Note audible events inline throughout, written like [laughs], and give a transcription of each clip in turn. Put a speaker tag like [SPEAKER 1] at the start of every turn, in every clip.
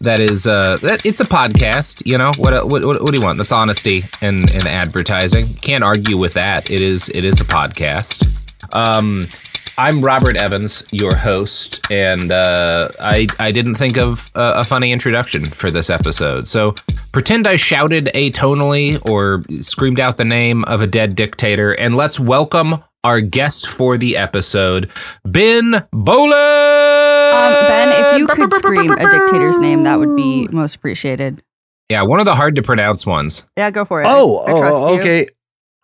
[SPEAKER 1] that is uh it's a podcast, you know. What what what, what do you want? That's honesty and and advertising. Can't argue with that. It is it is a podcast. Um I'm Robert Evans, your host, and uh, I I didn't think of a, a funny introduction for this episode. So pretend I shouted atonally or screamed out the name of a dead dictator, and let's welcome our guest for the episode, Ben Bowlin.
[SPEAKER 2] Um, ben, if you could scream a dictator's name, that would be most appreciated.
[SPEAKER 1] Yeah, one of the hard to pronounce ones.
[SPEAKER 2] Yeah, go for it.
[SPEAKER 3] Oh,
[SPEAKER 2] I, I trust
[SPEAKER 3] oh,
[SPEAKER 2] you.
[SPEAKER 3] okay.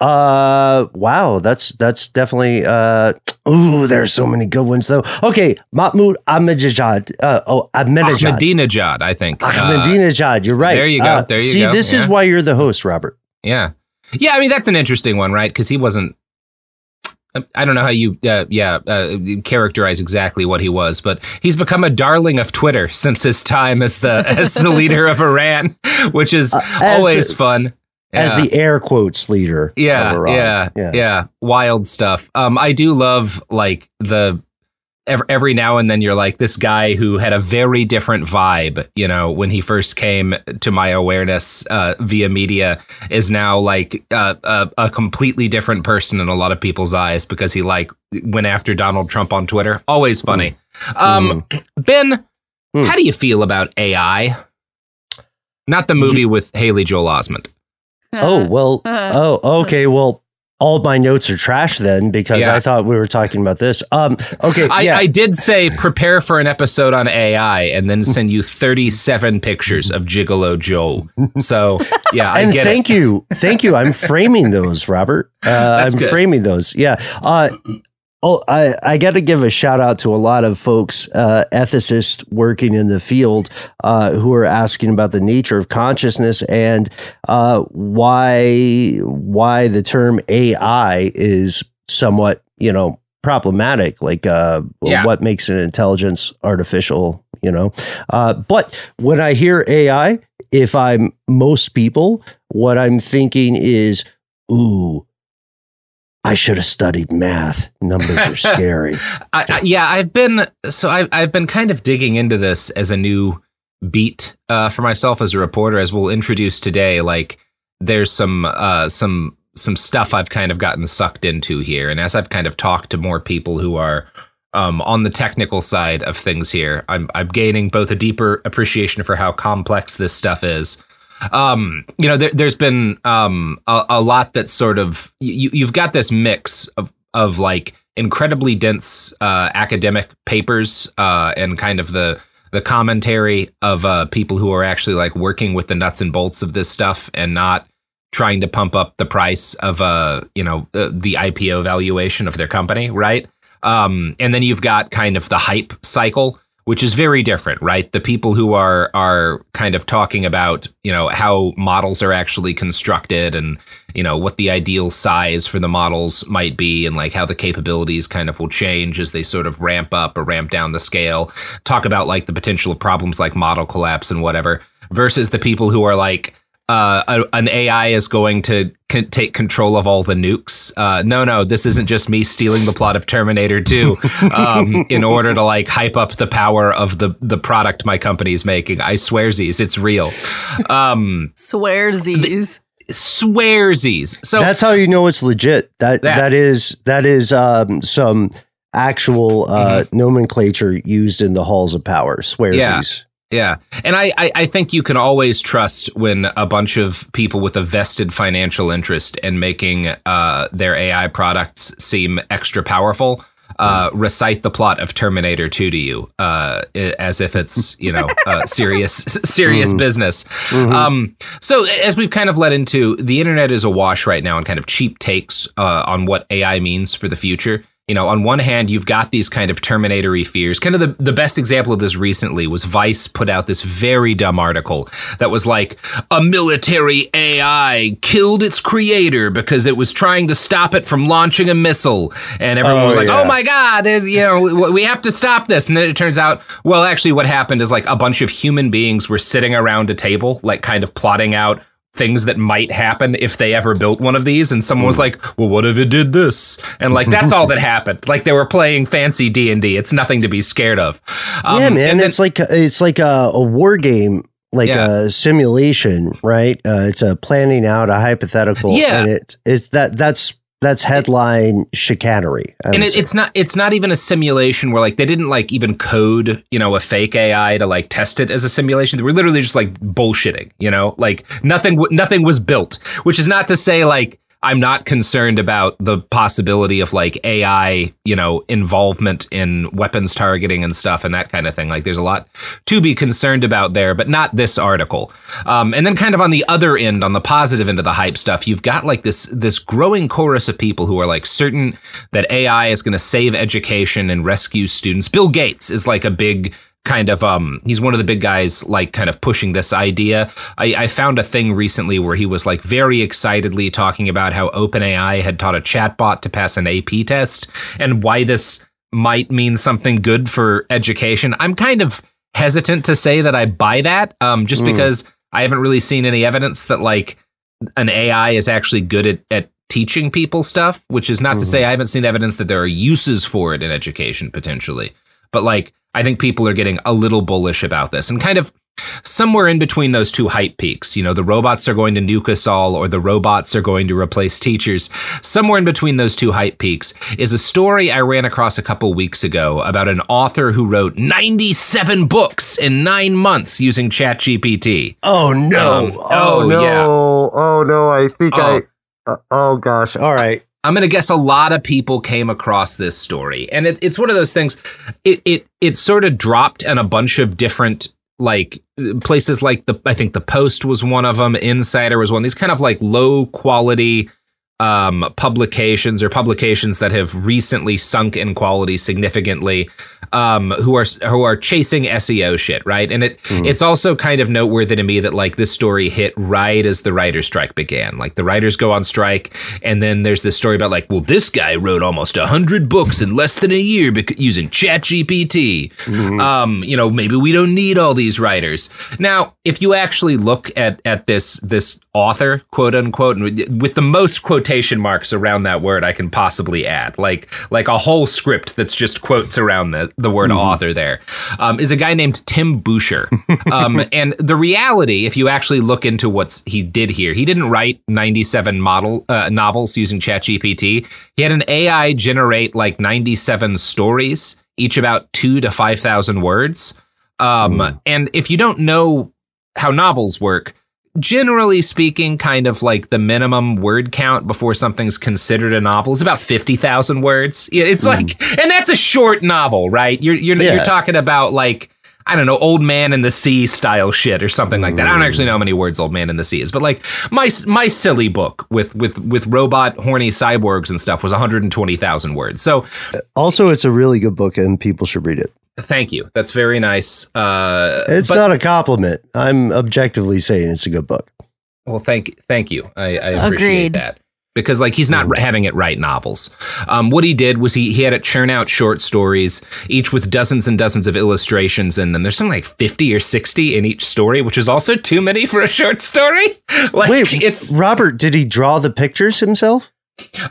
[SPEAKER 3] Uh, wow, that's that's definitely uh. Ooh, there's so many good ones though. Okay, Mahmoud Ahmadinejad. Uh, oh, Ahmadinejad.
[SPEAKER 1] Ahmadinejad, I think. Uh,
[SPEAKER 3] Ahmadinejad. You're right.
[SPEAKER 1] there you go,
[SPEAKER 3] Uh,
[SPEAKER 1] there you
[SPEAKER 3] see,
[SPEAKER 1] go, See,
[SPEAKER 3] this
[SPEAKER 1] yeah.
[SPEAKER 3] is why you're the host, Robert.
[SPEAKER 1] yeah, yeah. I mean, that's an interesting one, right? Because he wasn't. I don't know how you, uh, yeah, uh, characterize exactly what he was, but he's become a darling of Twitter since his time as the [laughs] as the leader of Iran, which is
[SPEAKER 3] Uh,
[SPEAKER 1] always
[SPEAKER 3] the-
[SPEAKER 1] fun.
[SPEAKER 3] As
[SPEAKER 1] Yeah.
[SPEAKER 3] the air quotes leader.
[SPEAKER 1] yeah,
[SPEAKER 3] of Iran.
[SPEAKER 1] yeah, yeah, wild stuff. Um, I do love like the every, every now and then you're like this guy who had a very different vibe. You know, when he first came to my awareness uh, via media, is now like uh, a, a completely different person in a lot of people's eyes because he like went after Donald Trump on Twitter. Always funny. Um, Ben,
[SPEAKER 3] Hmm.
[SPEAKER 1] how do you feel about AI? Not the movie with Haley Joel Osment.
[SPEAKER 3] Oh [laughs] well.
[SPEAKER 2] Uh-huh.
[SPEAKER 3] oh, okay. Well, all my notes are trash then because
[SPEAKER 1] Yeah.
[SPEAKER 3] I thought we were talking about this. Um. Okay.
[SPEAKER 1] I,
[SPEAKER 3] yeah.
[SPEAKER 1] I did say prepare for an episode on AI and then send you 37 pictures of Gigolo Joe. So, yeah, I
[SPEAKER 3] and
[SPEAKER 1] get
[SPEAKER 3] thank
[SPEAKER 1] it.
[SPEAKER 3] you, thank you. I'm framing those, Robert. Uh, I'm
[SPEAKER 1] good.
[SPEAKER 3] framing those. Yeah. Uh, oh, I I got to give a shout out to a lot of folks, uh, ethicists working in the field, uh, who are asking about the nature of consciousness and uh, why why the term AI is somewhat, you know, problematic. Like, uh,
[SPEAKER 1] Yeah.
[SPEAKER 3] what makes an intelligence artificial? You know, uh, but when I hear AI, if I'm most people, what I'm thinking is, ooh, I should have studied math. Numbers are [laughs] scary.
[SPEAKER 1] I, I, yeah, I've been so I, I've been kind of digging into this as a new beat uh, for myself as a reporter. As we'll introduce today, like there's some uh, some some stuff I've kind of gotten sucked into here, and as I've kind of talked to more people who are um, on the technical side of things here, I'm I'm gaining both a deeper appreciation for how complex this stuff is. Um, you know, there, there's been um, a, a lot that sort of you, you've got this mix of of like incredibly dense uh, academic papers uh, and kind of the the commentary of uh, people who are actually like working with the nuts and bolts of this stuff and not trying to pump up the price of uh you know uh, the IPO valuation of their company, right? Um, and then you've got kind of the hype cycle which is very different, right? The people who are are kind of talking about, you know, how models are actually constructed and, you know, what the ideal size for the models might be and like how the capabilities kind of will change as they sort of ramp up or ramp down the scale. Talk about like the potential of problems like model collapse and whatever versus the people who are like uh, a, an AI is going to c- take control of all the nukes. Uh, no, no, this isn't just me stealing the plot of Terminator 2 [laughs] um, in order to like hype up the power of the the product my company's making. I swearsies, it's real. Um,
[SPEAKER 2] Swearsies.
[SPEAKER 1] swearsies. So
[SPEAKER 3] That's how you know it's legit. That
[SPEAKER 1] That-
[SPEAKER 3] that is that is um, some actual uh,
[SPEAKER 1] Mm-hmm.
[SPEAKER 3] nomenclature used in the halls of power. Swearsies.
[SPEAKER 1] Yeah. And I, I, I think you can always trust when a bunch of people with a vested financial interest in making uh, their AI products seem extra powerful. Uh, recite the plot of Terminator 2 to you uh, as if it's you know [laughs] uh, serious serious
[SPEAKER 3] Mhm.
[SPEAKER 1] business.
[SPEAKER 3] Mhm.
[SPEAKER 1] Um, so as we've kind of led into, the internet is awash right now on kind of cheap takes uh, on what AI means for the future. You know, on one hand, you've got these kind of Terminatory fears. Kind of the, the best example of this recently was Vice put out this very dumb article that was like, a military AI killed its creator because it was trying to stop it from launching a missile. And everyone
[SPEAKER 3] Oh,
[SPEAKER 1] was like, oh
[SPEAKER 3] yeah.
[SPEAKER 1] oh my God, there's, you know, we have to stop this. And then it turns out, well, actually, what happened is like a bunch of human beings were sitting around a table, like kind of plotting out things that might happen if they ever built one of these and someone was like well what if it did this and like that's all that happened like they were playing fancy d&d it's nothing to be scared of Um,
[SPEAKER 3] yeah, man.
[SPEAKER 1] and then-
[SPEAKER 3] it's like it's like a, a war game, like
[SPEAKER 1] Yeah.
[SPEAKER 3] a simulation, right? Uh, it's a planning out a hypothetical.
[SPEAKER 1] Yeah.
[SPEAKER 3] and it is that that's that's headline chicanery. I
[SPEAKER 1] and it, it's not it's not even a simulation where like they didn't like even code you know a fake ai to like test it as a simulation they were literally just like bullshitting you know like nothing nothing was built which is not to say like i'm not concerned about the possibility of like ai you know involvement in weapons targeting and stuff and that kind of thing. Like there's a lot to be concerned about there but not this article. Um, and then kind of on the other end on the positive end of the hype stuff you've got like this this growing chorus of people who are like certain that ai is going to save education and rescue students. Bill gates is like a big kind of um he's one of the big guys like kind of pushing this idea I, I found a thing recently where he was like very excitedly talking about how openai had taught a chatbot to pass an ap test and why this might mean something good for education i'm kind of hesitant to say that i buy that um just
[SPEAKER 3] Mm.
[SPEAKER 1] because i haven't really seen any evidence that like an ai is actually good at, at teaching people stuff which is not to
[SPEAKER 3] Mhm.
[SPEAKER 1] say i haven't seen evidence that there are uses for it in education potentially but like I think people are getting a little bullish about this and kind of somewhere in between those two hype peaks. You know, the robots are going to nuke us all or the robots are going to replace teachers. Somewhere in between those two hype peaks is a story I ran across a couple weeks ago about an author who wrote 97 books in nine months using ChatGPT.
[SPEAKER 3] oh no!
[SPEAKER 1] Um,
[SPEAKER 3] oh,
[SPEAKER 1] oh,
[SPEAKER 3] no!
[SPEAKER 1] yeah.
[SPEAKER 3] Oh no! I think
[SPEAKER 1] Oh.
[SPEAKER 3] I. Uh, oh gosh! All right.
[SPEAKER 1] I'm gonna guess a lot of people came across this story, and it, it's one of those things. It it it sort of dropped in a bunch of different like places, like the I think the Post was one of them, Insider was one. These kind of like low quality um, publications or publications that have recently sunk in quality significantly, um, who are who are chasing SEO shit, right? And it
[SPEAKER 3] Hmm.
[SPEAKER 1] it's also kind of noteworthy to me that like this story hit right as the writer's strike began. Like the writers go on strike, and then there's this story about like, well, this guy wrote almost a hundred books in less than a year using ChatGPT.
[SPEAKER 3] Mhm.
[SPEAKER 1] Um, you know, maybe we don't need all these writers. Now, if you actually look at at this this author, quote unquote, and with- the most quotation marks around that word I can possibly add, like like a whole script that's just quotes around the the word author there, um, is a guy named Tim Boucher. [laughs] um, and the reality, if you actually look into what he did here, he didn't write 97 model uh, novels using ChatGPT. He had an AI generate like 97 stories, each about two to 5,000 words. Um,
[SPEAKER 3] Mm.
[SPEAKER 1] And if you don't know how novels work, generally speaking, kind of like the minimum word count before something's considered a novel is about 50,000 words. Yeah, It's hmm. like, and that's a short novel, right? You're, you're,
[SPEAKER 3] Yeah.
[SPEAKER 1] you're talking about like, I don't know, Old Man in the Sea style shit or something like that. I don't actually hmm. know how many words Old Man in the Sea is, but like my my silly book with with with robot horny cyborgs and stuff was 120,000 words. So uh,
[SPEAKER 3] Also, it's a really good book, and people should read it.
[SPEAKER 1] Thank you. That's very nice. Uh,
[SPEAKER 3] It's
[SPEAKER 1] but-
[SPEAKER 3] not a compliment. I'm objectively saying it's a good book.
[SPEAKER 1] Well, thank thank you. I, I appreciate
[SPEAKER 2] Agreed.
[SPEAKER 1] that because like he's not having it write novels. Um, what he did was he he had it churn out short stories, each with dozens and dozens of illustrations in them. There's something like fifty or sixty in each story, which is also too many for a short story. [laughs] Like
[SPEAKER 3] Wait,
[SPEAKER 1] it's
[SPEAKER 3] Robert, did he draw the pictures himself?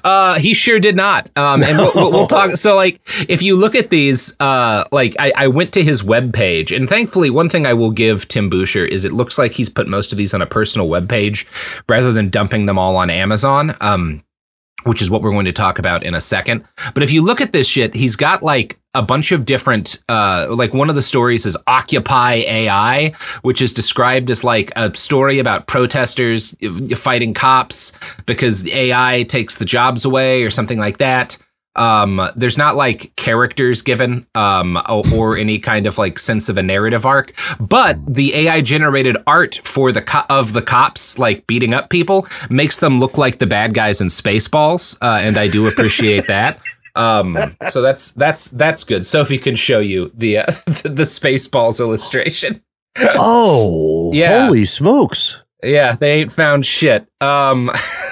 [SPEAKER 1] Uh, he sure did not. Um, and we'll, we'll, we'll talk. So, like, if you look at these, uh, like, I, I went to his web page, and thankfully, one thing I will give Tim Boucher is it looks like he's put most of these on a personal web page rather than dumping them all on Amazon. Um, which is what we're going to talk about in a second. But if you look at this shit, he's got like a bunch of different, uh, like one of the stories is Occupy AI, which is described as like a story about protesters fighting cops because AI takes the jobs away or something like that. Um, there's not like characters given, um, or, or any kind of like sense of a narrative arc, but the AI generated art for the co- of the cops like beating up people makes them look like the bad guys in Spaceballs, uh, and I do appreciate that. Um, so that's that's that's good. Sophie can show you the uh, [laughs] the Spaceballs illustration. [laughs]
[SPEAKER 3] Oh,
[SPEAKER 1] Yeah.
[SPEAKER 3] holy smokes.
[SPEAKER 1] Yeah, they ain't found shit. Um, [laughs]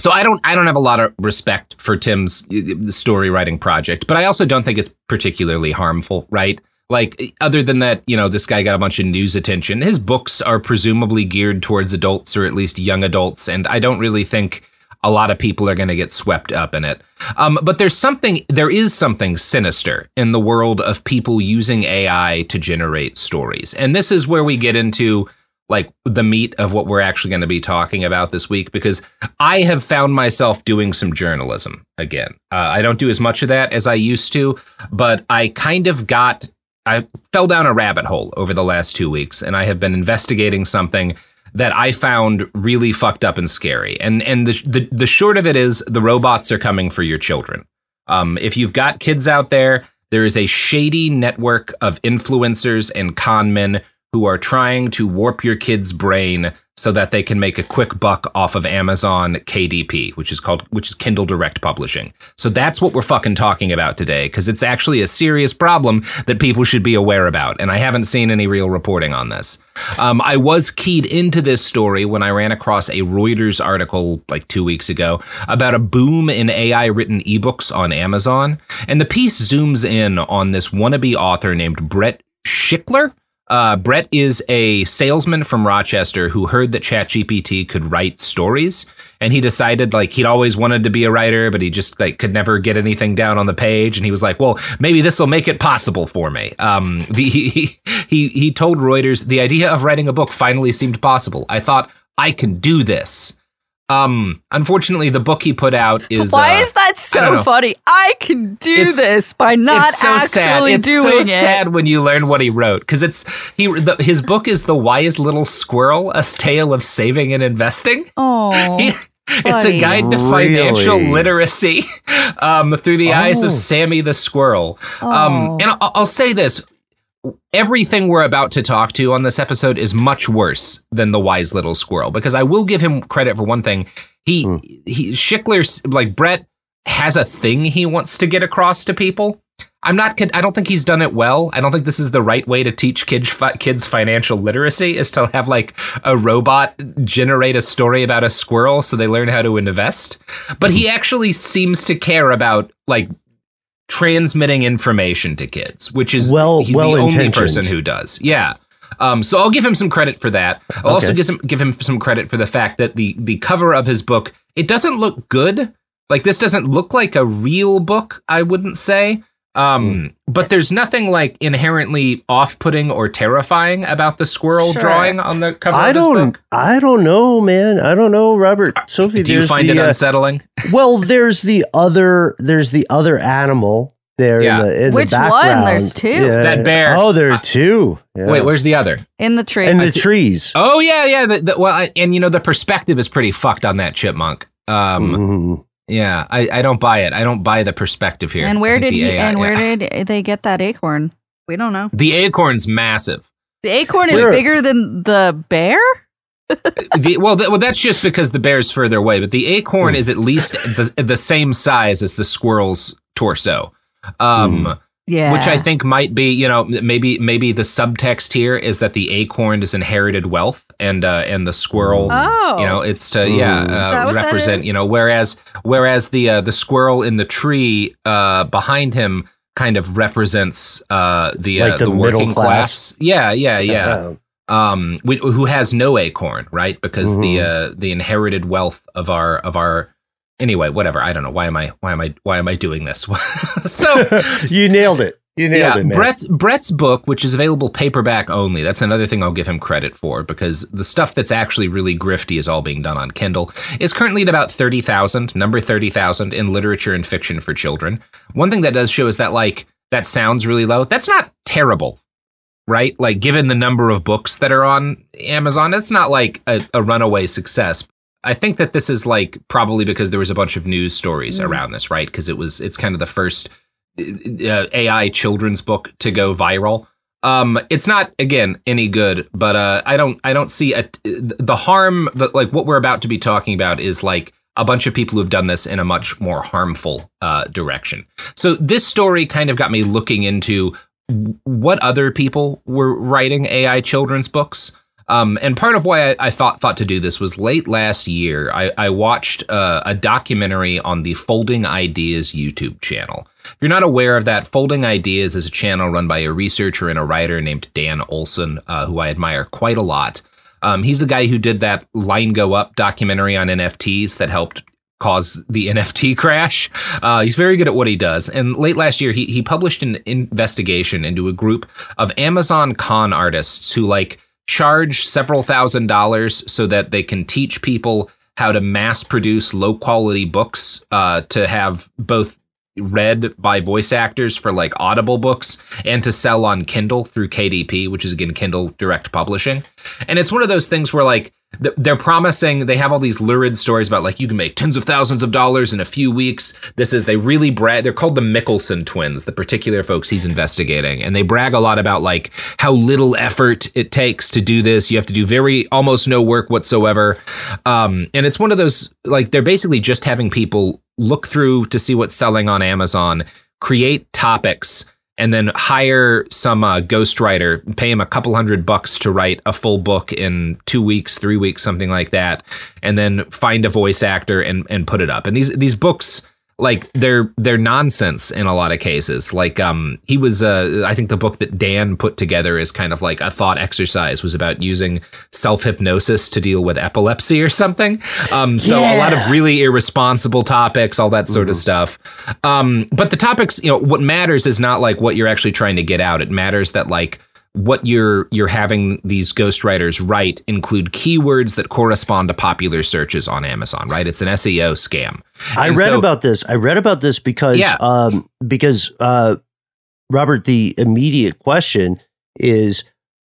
[SPEAKER 1] so I don't I don't have a lot of respect for Tim's story writing project, but I also don't think it's particularly harmful, right? Like other than that, you know, this guy got a bunch of news attention. His books are presumably geared towards adults or at least young adults, and I don't really think a lot of people are going to get swept up in it. Um, but there's something, there is something sinister in the world of people using AI to generate stories. And this is where we get into like the meat of what we're actually going to be talking about this week because I have found myself doing some journalism again. Uh, I don't do as much of that as I used to, but I kind of got, I fell down a rabbit hole over the last two weeks and I have been investigating something that I found really fucked up and scary. And and the the, the short of it is the robots are coming for your children. Um, if you've got kids out there, there is a shady network of influencers and con men who are trying to warp your kid's brain so that they can make a quick buck off of Amazon KDP, which is called which is Kindle Direct Publishing. So that's what we're fucking talking about today because it's actually a serious problem that people should be aware about and I haven't seen any real reporting on this. Um, I was keyed into this story when I ran across a Reuters article like 2 weeks ago about a boom in AI written ebooks on Amazon and the piece zooms in on this wannabe author named Brett Schickler uh, Brett is a salesman from Rochester who heard that ChatGPT could write stories, and he decided like he'd always wanted to be a writer, but he just like could never get anything down on the page. And he was like, "Well, maybe this will make it possible for me." Um, [laughs] the, he he he told Reuters the idea of writing a book finally seemed possible. I thought I can do this. Um, unfortunately, the book he put out is
[SPEAKER 2] Why
[SPEAKER 1] uh,
[SPEAKER 2] is that
[SPEAKER 1] don't know.
[SPEAKER 2] so funny? I can do
[SPEAKER 1] It's-
[SPEAKER 2] this by not
[SPEAKER 1] it's so sad.
[SPEAKER 2] actually
[SPEAKER 1] It's
[SPEAKER 2] doing
[SPEAKER 1] so
[SPEAKER 2] it.
[SPEAKER 1] sad when you learn what he wrote because it's he. The, his book is the wise little squirrel: a tale of saving and investing.
[SPEAKER 2] Oh, [laughs]
[SPEAKER 1] He- it's a guide to financial
[SPEAKER 3] Really?
[SPEAKER 1] literacy [laughs] um, through the eyes
[SPEAKER 3] Oh.
[SPEAKER 1] of Sammy the squirrel.
[SPEAKER 2] Oh.
[SPEAKER 1] Um, and I'll, I'll say this: everything we're about to talk to on this episode is much worse than the wise little squirrel. Because I will give him credit for one thing: he
[SPEAKER 3] Hmm.
[SPEAKER 1] he Schickler's like Brett has a thing he wants to get across to people. I'm not. I don't think he's done it well. I don't think this is the right way to teach kids kids financial literacy. Is to have like a robot generate a story about a squirrel so they learn how to invest. But he actually seems to care about like transmitting information to kids, which is
[SPEAKER 3] Well-
[SPEAKER 1] he's the only person who does. Yeah. Um, so I'll give him some credit for that. I'll also give him give him some credit for the fact that the the cover of his book it doesn't look good. Like this doesn't look like a real book. I wouldn't say. Um, but there's nothing like inherently off-putting or terrifying about the squirrel
[SPEAKER 2] Sure.
[SPEAKER 1] drawing on the cover
[SPEAKER 3] I
[SPEAKER 1] of
[SPEAKER 3] don't.
[SPEAKER 1] book.
[SPEAKER 3] I don't know, man. I don't know, Robert. Sophie,
[SPEAKER 1] Do you find
[SPEAKER 3] the,
[SPEAKER 1] it
[SPEAKER 3] uh,
[SPEAKER 1] unsettling?
[SPEAKER 3] well, there's the other. There's the other animal there
[SPEAKER 1] Yeah.
[SPEAKER 3] in the in
[SPEAKER 2] Which
[SPEAKER 3] the
[SPEAKER 2] one?
[SPEAKER 3] background.
[SPEAKER 2] There's two.
[SPEAKER 3] Yeah.
[SPEAKER 1] That bear.
[SPEAKER 3] Oh, there
[SPEAKER 1] Uh,
[SPEAKER 3] are two. Yeah.
[SPEAKER 1] Wait, where's the other?
[SPEAKER 2] in the tree.
[SPEAKER 3] and
[SPEAKER 1] I
[SPEAKER 3] the trees.
[SPEAKER 1] Oh yeah, yeah. The, the, well, I, and you know the perspective is pretty fucked on that chipmunk. Um,
[SPEAKER 3] Mhm.
[SPEAKER 1] Yeah, I, I don't buy it. I don't buy the perspective here.
[SPEAKER 2] and where did he?
[SPEAKER 1] AI
[SPEAKER 2] and where
[SPEAKER 1] yeah.
[SPEAKER 2] did they get that acorn? We don't know.
[SPEAKER 1] the acorn's massive?
[SPEAKER 2] The acorn is
[SPEAKER 3] Where?
[SPEAKER 2] bigger than the bear. [laughs]
[SPEAKER 1] the, well, th- well, that's just because the bear's further away. But the acorn
[SPEAKER 3] Hmm.
[SPEAKER 1] is at least the, the same size as the squirrel's torso. Um,
[SPEAKER 2] mm. Yeah.
[SPEAKER 1] Which I think might be, you know, maybe maybe the subtext here is that the acorn is inherited wealth, and uh, and the squirrel,
[SPEAKER 4] oh.
[SPEAKER 1] you know, it's to yeah uh, represent, you know, whereas whereas the uh, the squirrel in the tree uh, behind him kind of represents uh, the
[SPEAKER 3] like
[SPEAKER 1] uh,
[SPEAKER 3] the,
[SPEAKER 1] the working
[SPEAKER 3] class.
[SPEAKER 1] class. Yeah, yeah, yeah. Um, who has no acorn, right? Because mm-hmm. the uh, the inherited wealth of our of our anyway, whatever. I don't know why am I why am I why am I doing this? [laughs] so [laughs]
[SPEAKER 3] you nailed it. You nailed
[SPEAKER 1] yeah,
[SPEAKER 3] it, man.
[SPEAKER 1] Brett's Brett's book, which is available paperback only. That's another thing I'll give him credit for because the stuff that's actually really grifty is all being done on Kindle. Is currently at about thirty thousand, number thirty thousand in literature and fiction for children. One thing that does show is that like that sounds really low. That's not terrible, right? Like given the number of books that are on Amazon, it's not like a, a runaway success. I think that this is like probably because there was a bunch of news stories mm. around this, right? Because it was it's kind of the first uh, AI children's book to go viral. Um, it's not again any good, but uh, I don't I don't see a, the harm that like what we're about to be talking about is like a bunch of people who've done this in a much more harmful uh, direction. So this story kind of got me looking into what other people were writing AI children's books. Um, and part of why I, I, thought thought to do this was late last year. I, I watched uh, a documentary on the Folding Ideas YouTube channel. If you're not aware of that, Folding Ideas is a channel run by a researcher and a writer named Dan Olson, uh, who I admire quite a lot. Um, he's the guy who did that Line Go Up documentary on NFTs that helped cause the [laughs] NFT crash. Uh, he's very good at what he does. And late last year, he he published an investigation into a group of Amazon con artists who like charge several thousand dollars so that they can teach people how to mass produce low quality books uh, to have both read by voice actors for like audible books and to sell on kindle through kdp which is again kindle direct publishing. And it's one of those things where like they're promising they have all these lurid stories about like you can make tens of thousands of dollars in a few weeks. This is they really brag they're called the Mikkelsen twins the particular folks he's investigating. And they brag a lot about like how little effort it takes to do this. You have to do very almost no work whatsoever. Um, and it's one of those like they're basically just having people look through to see what's selling on amazon create topics and then hire some uh, ghostwriter, pay him a couple hundred bucks to write a full book in two weeks, three weeks, something like that, and then find a voice actor and and put it up. And these these books like they're they're nonsense in a lot of cases. Like um he was uh I think the book that Dan put together is kind of like a thought exercise was about using self-hypnosis to deal with epilepsy or something. Um so yeah. a lot of really irresponsible topics, all that sort mm-hmm. of stuff. Um but the topics, you know, what matters is not like what you're actually trying to get out. It matters that like what you're you're having these ghostwriters write include keywords that correspond to popular searches on Amazon, right? It's an SEO scam.
[SPEAKER 3] I and read so, about this. I read about this because yeah. um, because uh, Robert, the immediate question is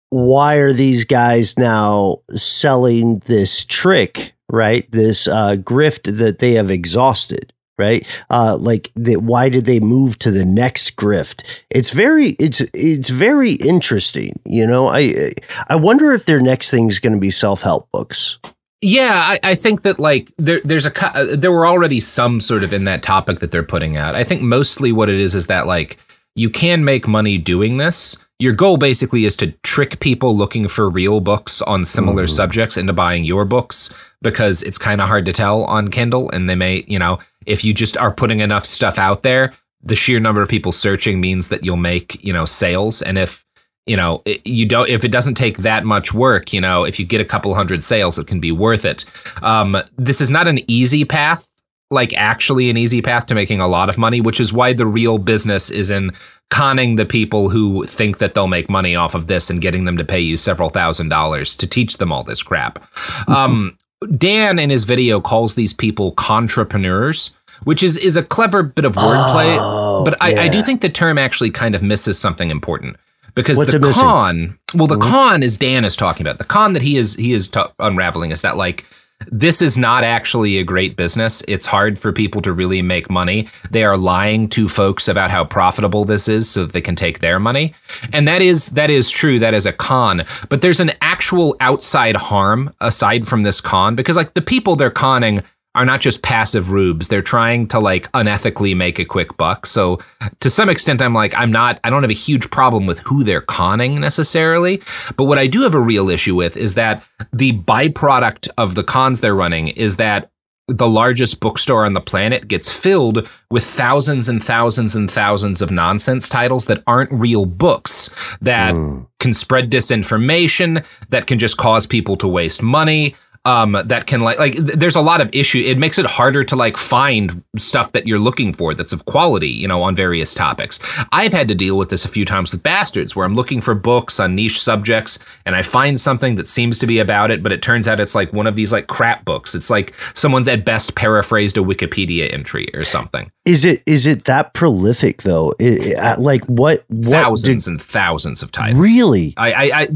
[SPEAKER 3] why are these guys now selling this trick, right? This uh, grift that they have exhausted right? Uh, like, the, why did they move to the next grift? It's very, it's it's very interesting. You know, I I wonder if their next thing is going to be self help books.
[SPEAKER 1] Yeah, I, I, think that like there, there's a uh, there were already some sort of in that topic that they're putting out. I think mostly what it is is that like you can make money doing this. Your goal basically is to trick people looking for real books on similar mm. subjects into buying your books because it's kind of hard to tell on Kindle and they may, you know, if you just are putting enough stuff out there, the sheer number of people searching means that you'll make, you know, sales. And if, you know, you don't, if it doesn't take that much work, you know, if you get a couple hundred sales, it can be worth it. Um, this is not an easy path, like actually an easy path to making a lot of money, which is why the real business is in conning the people who think that they'll make money off of this and getting them to pay you several thousand dollars to teach them all this crap. Um, Dan in his video calls these people entrepreneurs which is is a clever bit of wordplay. Oh, but I, yeah. I, do think the term actually kind of misses something important because What's the con, well, the mm-hmm. con is Dan is talking about the con that he is he is t- unraveling is that like this is not actually a great business. It's hard for people to really make money. They are lying to folks about how profitable this is so that they can take their money. And that is that is true. That is a con. But there's an actual outside harm aside from this con because like the people they're conning are not just passive rubes. They're trying to like unethically make a quick buck. So to some extent, I'm like, I'm not, I don't have a huge problem with who they're conning necessarily. But what I do have a real issue with is that the byproduct of the cons they're running is that the largest bookstore on the planet gets filled with thousands and thousands and thousands of nonsense titles that aren't real books that mm. can spread disinformation that can just cause people to waste money um, that can like like there's a lot of issue. It makes it harder to like find stuff that you're looking for that's of quality, you know, on various topics. I've had to deal with this a few times with Bastards, where I'm looking for books on niche subjects, and I find something that seems to be about it, but it turns out it's like one of these like crap books. It's like someone's at best paraphrased a Wikipedia entry or something.
[SPEAKER 3] Is it is it that prolific though? It, it, like what, what
[SPEAKER 1] thousands did, and thousands of titles?
[SPEAKER 3] Really?
[SPEAKER 1] I, I, I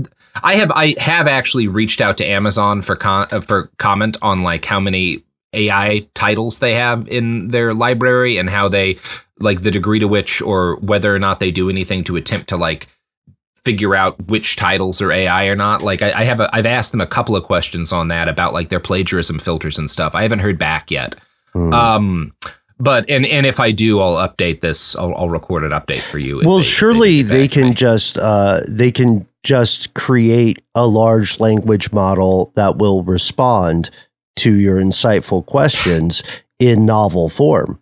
[SPEAKER 1] I have I have actually reached out to Amazon for con- uh, for comment on like how many AI titles they have in their library and how they like the degree to which or whether or not they do anything to attempt to like figure out which titles are AI or not. Like I, I have a, I've asked them a couple of questions on that about like their plagiarism filters and stuff. I haven't heard back yet. Hmm. Um but and and if I do, I'll update this. I'll, I'll record an update for you.
[SPEAKER 3] Well, they, surely they, they can just uh, they can just create a large language model that will respond to your insightful questions in novel form.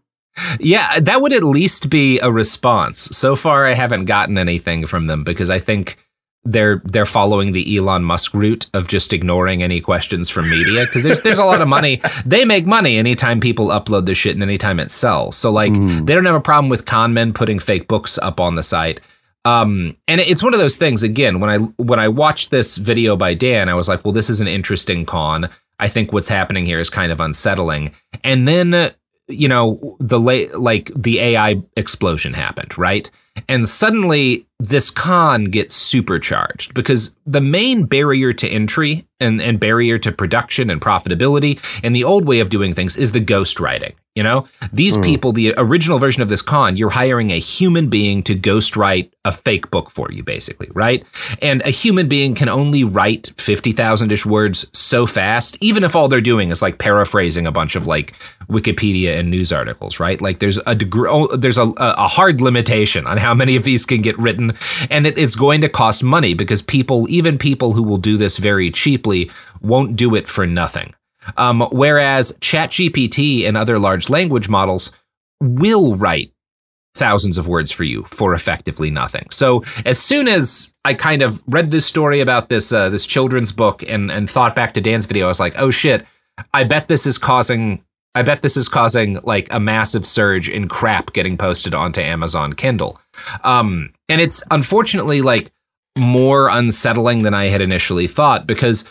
[SPEAKER 1] Yeah, that would at least be a response. So far, I haven't gotten anything from them because I think they're they're following the Elon Musk route of just ignoring any questions from media because there's there's a lot of money. [laughs] They make money anytime people upload the shit and anytime it sells. So like mm. they don't have a problem with con men putting fake books up on the site. Um, and it's one of those things. Again, when I when I watched this video by Dan, I was like, "Well, this is an interesting con." I think what's happening here is kind of unsettling. And then, you know, the late like the AI explosion happened, right? And suddenly this con gets supercharged because the main barrier to entry and, and barrier to production and profitability and the old way of doing things is the ghostwriting. You know, these mm. people, the original version of this con, you're hiring a human being to ghostwrite a fake book for you, basically, right? And a human being can only write 50,000 ish words so fast, even if all they're doing is like paraphrasing a bunch of like Wikipedia and news articles, right? Like there's a degree, oh, there's a, a hard limitation on how many of these can get written. And it, it's going to cost money because people, even people who will do this very cheaply, won't do it for nothing. Um, whereas ChatGPT and other large language models will write thousands of words for you for effectively nothing. So as soon as I kind of read this story about this uh, this children's book and and thought back to Dan's video, I was like, oh shit, I bet this is causing I bet this is causing like a massive surge in crap getting posted onto Amazon Kindle. Um, and it's unfortunately like more unsettling than I had initially thought because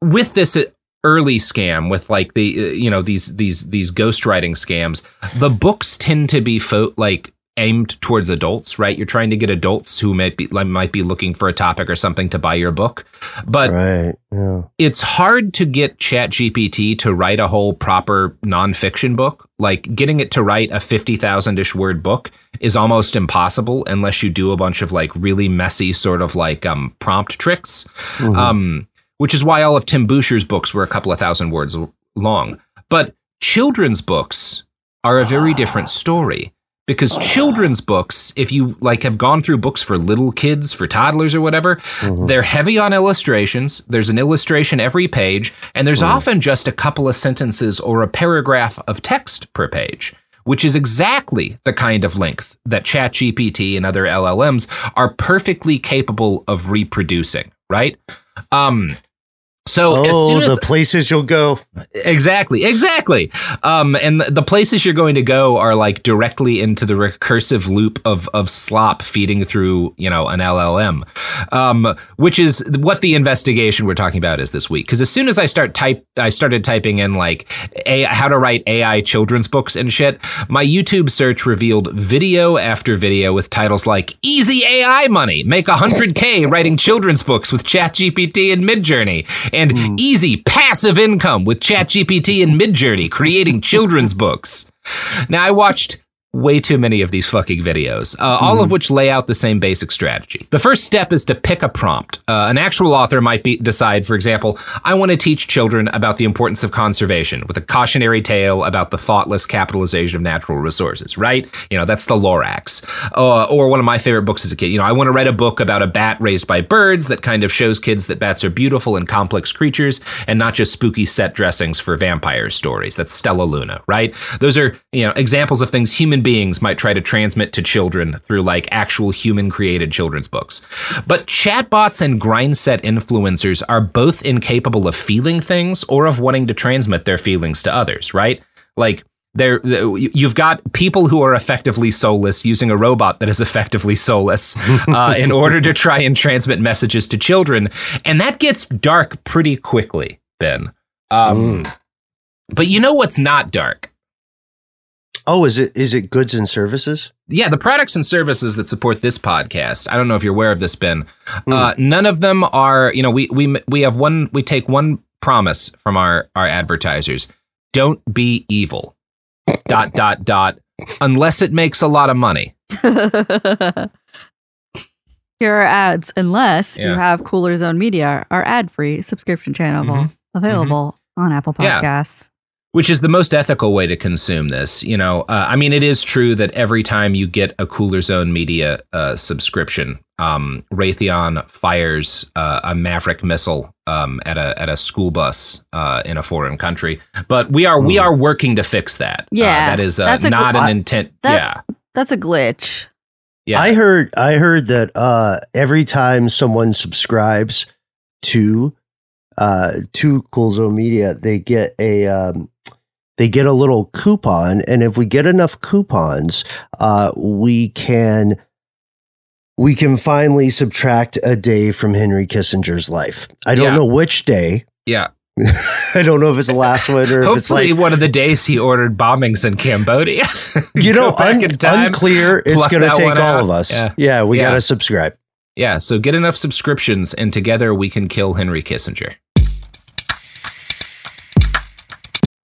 [SPEAKER 1] with this early scam with like the uh, you know these these these ghostwriting scams the books tend to be fo- like aimed towards adults right you're trying to get adults who might be like, might be looking for a topic or something to buy your book but
[SPEAKER 3] right, yeah.
[SPEAKER 1] it's hard to get chat gpt to write a whole proper nonfiction book like getting it to write a 50000ish word book is almost impossible unless you do a bunch of like really messy sort of like um prompt tricks mm-hmm. um which is why all of Tim Boucher's books were a couple of thousand words long. But children's books are a very different story because children's books if you like have gone through books for little kids for toddlers or whatever mm-hmm. they're heavy on illustrations there's an illustration every page and there's mm-hmm. often just a couple of sentences or a paragraph of text per page which is exactly the kind of length that ChatGPT and other LLMs are perfectly capable of reproducing, right? Um, so
[SPEAKER 3] oh, as soon as the places you'll go,
[SPEAKER 1] exactly, exactly. Um, and the, the, places you're going to go are like directly into the recursive loop of of slop feeding through, you know, an LLM, um, which is what the investigation we're talking about is this week. Because as soon as I start type, I started typing in like a, how to write AI children's books and shit. My YouTube search revealed video after video with titles like "Easy AI Money," "Make 100k writing children's books with ChatGPT and Midjourney." And mm. easy passive income with ChatGPT and Midjourney creating children's books. Now, I watched way too many of these fucking videos, uh, all
[SPEAKER 3] Mm-hmm.
[SPEAKER 1] of which lay out the same basic strategy. The first step is to pick a prompt. Uh, an actual author might be, decide, for example, I want to teach children about the importance of conservation with a cautionary tale about the thoughtless capitalization of natural resources, right? You know, that's the Lorax. Uh, or one of my favorite books as a kid, you know, I want to write a book about a bat raised by birds that kind of shows kids that bats are beautiful and complex creatures and not just spooky set dressings for vampire stories. That's Stellaluna, right? Those are, you know, examples of things human beings might try to transmit to children through like actual human created children's books. But chatbots and grindset influencers are both incapable of feeling things or of wanting to transmit their feelings to others, right? Like there you've got people who are effectively soulless using a robot that is effectively soulless [laughs] uh, in order to try and transmit messages to children and that gets dark pretty quickly ben um,
[SPEAKER 3] Mm.
[SPEAKER 1] but you know what's not dark
[SPEAKER 3] Oh, is it is it goods and services?
[SPEAKER 1] yeah, the products and services that support this podcast. I don't know if you're aware of this, Ben.
[SPEAKER 3] Hmm.
[SPEAKER 1] Uh, none of them are. You know, we we we have one. We take one promise from our our advertisers: don't be evil. dot dot dot. Unless it makes a lot of money. [laughs]
[SPEAKER 2] Here are ads, unless
[SPEAKER 1] Yeah.
[SPEAKER 2] you have Cooler Zone Media, our ad free subscription channel
[SPEAKER 1] Mhm.
[SPEAKER 2] available on Apple
[SPEAKER 1] Yeah.
[SPEAKER 2] Podcasts.
[SPEAKER 1] Which is the most ethical way to consume this. You know, uh, I mean, it is true that every time you get a Cooler Zone Media uh, subscription, um, Raytheon fires uh, a Maverick missile um, at a at a school bus uh, in a foreign country. But we are we
[SPEAKER 3] Hmm.
[SPEAKER 1] are working to fix that. Uh,
[SPEAKER 2] Yeah,
[SPEAKER 1] that is uh,
[SPEAKER 2] that's a
[SPEAKER 1] not
[SPEAKER 3] gl-
[SPEAKER 1] an
[SPEAKER 3] I-
[SPEAKER 1] intent.
[SPEAKER 2] that-
[SPEAKER 1] yeah,
[SPEAKER 2] That's a glitch.
[SPEAKER 1] yeah.
[SPEAKER 3] I heard I heard that uh, every time someone subscribes to uh, to Cool Zone Media, they get a um, they get a little coupon, and if we get enough coupons, uh, we can we can finally subtract a day from Henry Kissinger's life. I don't
[SPEAKER 1] Yeah.
[SPEAKER 3] know which day.
[SPEAKER 1] yeah. [laughs]
[SPEAKER 3] I don't know if it's the last one or if it's
[SPEAKER 1] Hopefully,
[SPEAKER 3] like
[SPEAKER 1] one of the days he ordered bombings in Cambodia. [laughs]
[SPEAKER 3] you [laughs] know un- unclear. It's going to take all
[SPEAKER 1] out.
[SPEAKER 3] of us.
[SPEAKER 1] Yeah.
[SPEAKER 3] Yeah, we
[SPEAKER 1] Yeah.
[SPEAKER 3] got to subscribe.
[SPEAKER 1] Yeah, so get enough subscriptions and together we can kill Henry Kissinger.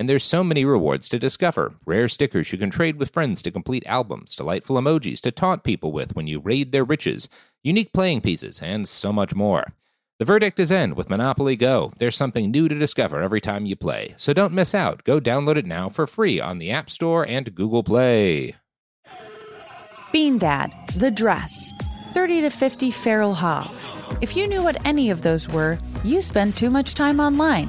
[SPEAKER 1] And there's so many rewards to discover rare stickers you can trade with friends to complete albums, delightful emojis to taunt people with when you raid their riches, unique playing pieces, and so much more. The verdict is in with Monopoly Go. There's something new to discover every time you play. So don't miss out. Go download it now for free on the App Store and Google Play.
[SPEAKER 5] Bean Dad, The Dress, 30 to 50 Feral Hogs. If you knew what any of those were, you spend too much time online.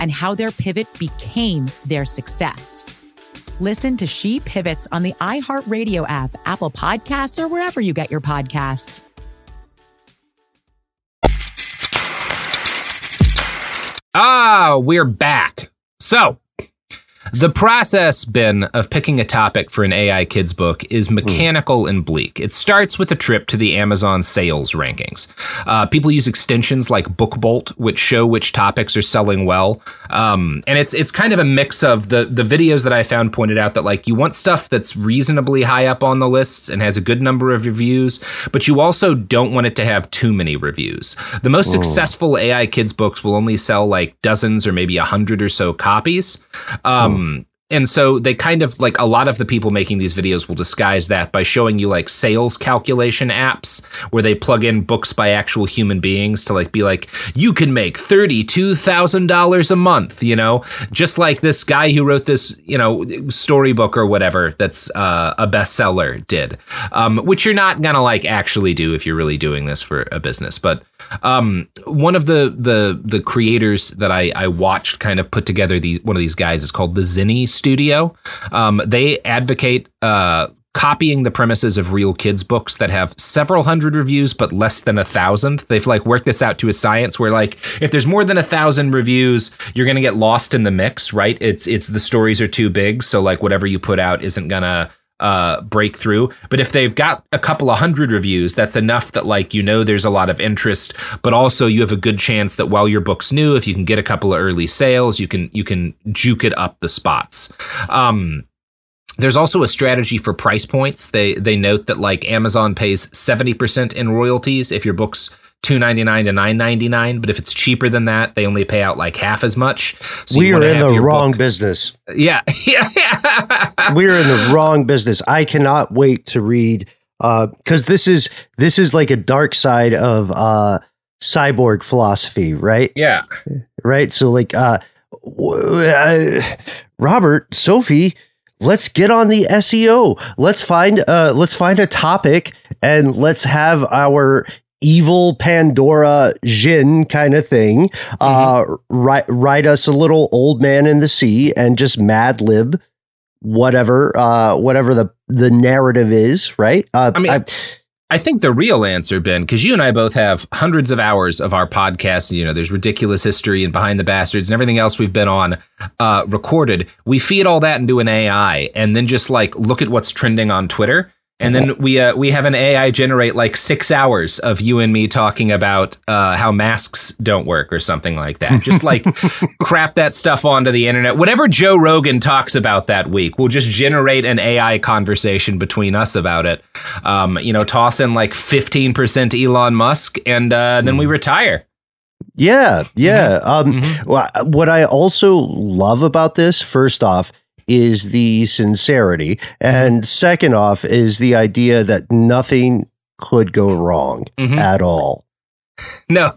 [SPEAKER 6] and how their pivot became their success. Listen to She Pivots on the iHeartRadio app, Apple Podcasts, or wherever you get your podcasts.
[SPEAKER 1] Ah, we're back. So, the process, Ben, of picking a topic for an AI kids book is mechanical and bleak. It starts with a trip to the Amazon sales rankings. Uh, people use extensions like BookBolt, which show which topics are selling well, um, and it's it's kind of a mix of the the videos that I found pointed out that like you want stuff that's reasonably high up on the lists and has a good number of reviews, but you also don't want it to have too many reviews. The most successful AI kids books will only sell like dozens or maybe a hundred or so copies. Um, and so they kind of like a lot of the people making these videos will disguise that by showing you like sales calculation apps where they plug in books by actual human beings to like be like you can make $32,000 a month, you know, just like this guy who wrote this, you know, storybook or whatever that's uh, a bestseller did. Um, which you're not going to like actually do if you're really doing this for a business, but um, one of the the the creators that I, I watched kind of put together these one of these guys is called the Zinni Studio. Um, they advocate uh, copying the premises of real kids books that have several hundred reviews but less than a thousand. They've like worked this out to a science where like if there's more than a thousand reviews, you're gonna get lost in the mix, right? It's it's the stories are too big, so like whatever you put out isn't gonna uh, break through. But if they've got a couple of hundred reviews, that's enough that like you know there's a lot of interest, but also you have a good chance that while your book's new, if you can get a couple of early sales, you can you can juke it up the spots. Um, there's also a strategy for price points. They they note that like Amazon pays 70% in royalties if your book's 299 to 999 but if it's cheaper than that they only pay out like half as much so
[SPEAKER 3] we are in the wrong
[SPEAKER 1] book-
[SPEAKER 3] business.
[SPEAKER 1] yeah [laughs]
[SPEAKER 3] We're in the wrong business. I cannot wait to read because this is this is like a dark side of uh, cyborg philosophy, right?
[SPEAKER 1] yeah
[SPEAKER 3] Right. So like, uh, w- uh, Robert, Sophie, let's get on the SEO. Let's find uh, let's find a topic and let's have our evil Pandora Jin kind of thing. Uh, write write us a little old man in the sea and just mad lib whatever uh whatever the the narrative is right uh
[SPEAKER 1] I mean, I think the real answer, Ben, because you and I both have hundreds of hours of our podcast. You know, there's ridiculous history and behind the bastards and everything else we've been on uh, recorded. We feed all that into an AI and then just like look at what's trending on Twitter. And then we uh, we have an AI generate like six hours of you and me talking about uh, how masks don't work or something like that. [laughs] Just like crap that stuff onto the internet. Whatever Joe Rogan talks about that week, we'll just generate an AI conversation between us about it. Um, you know, toss in like fifteen percent Elon Musk, and uh, then we retire.
[SPEAKER 3] yeah yeah um
[SPEAKER 1] Mhm.
[SPEAKER 3] wha- what i also love about this first off is the sincerity and second off is the idea that nothing could go wrong
[SPEAKER 1] Mhm.
[SPEAKER 3] at all
[SPEAKER 1] No.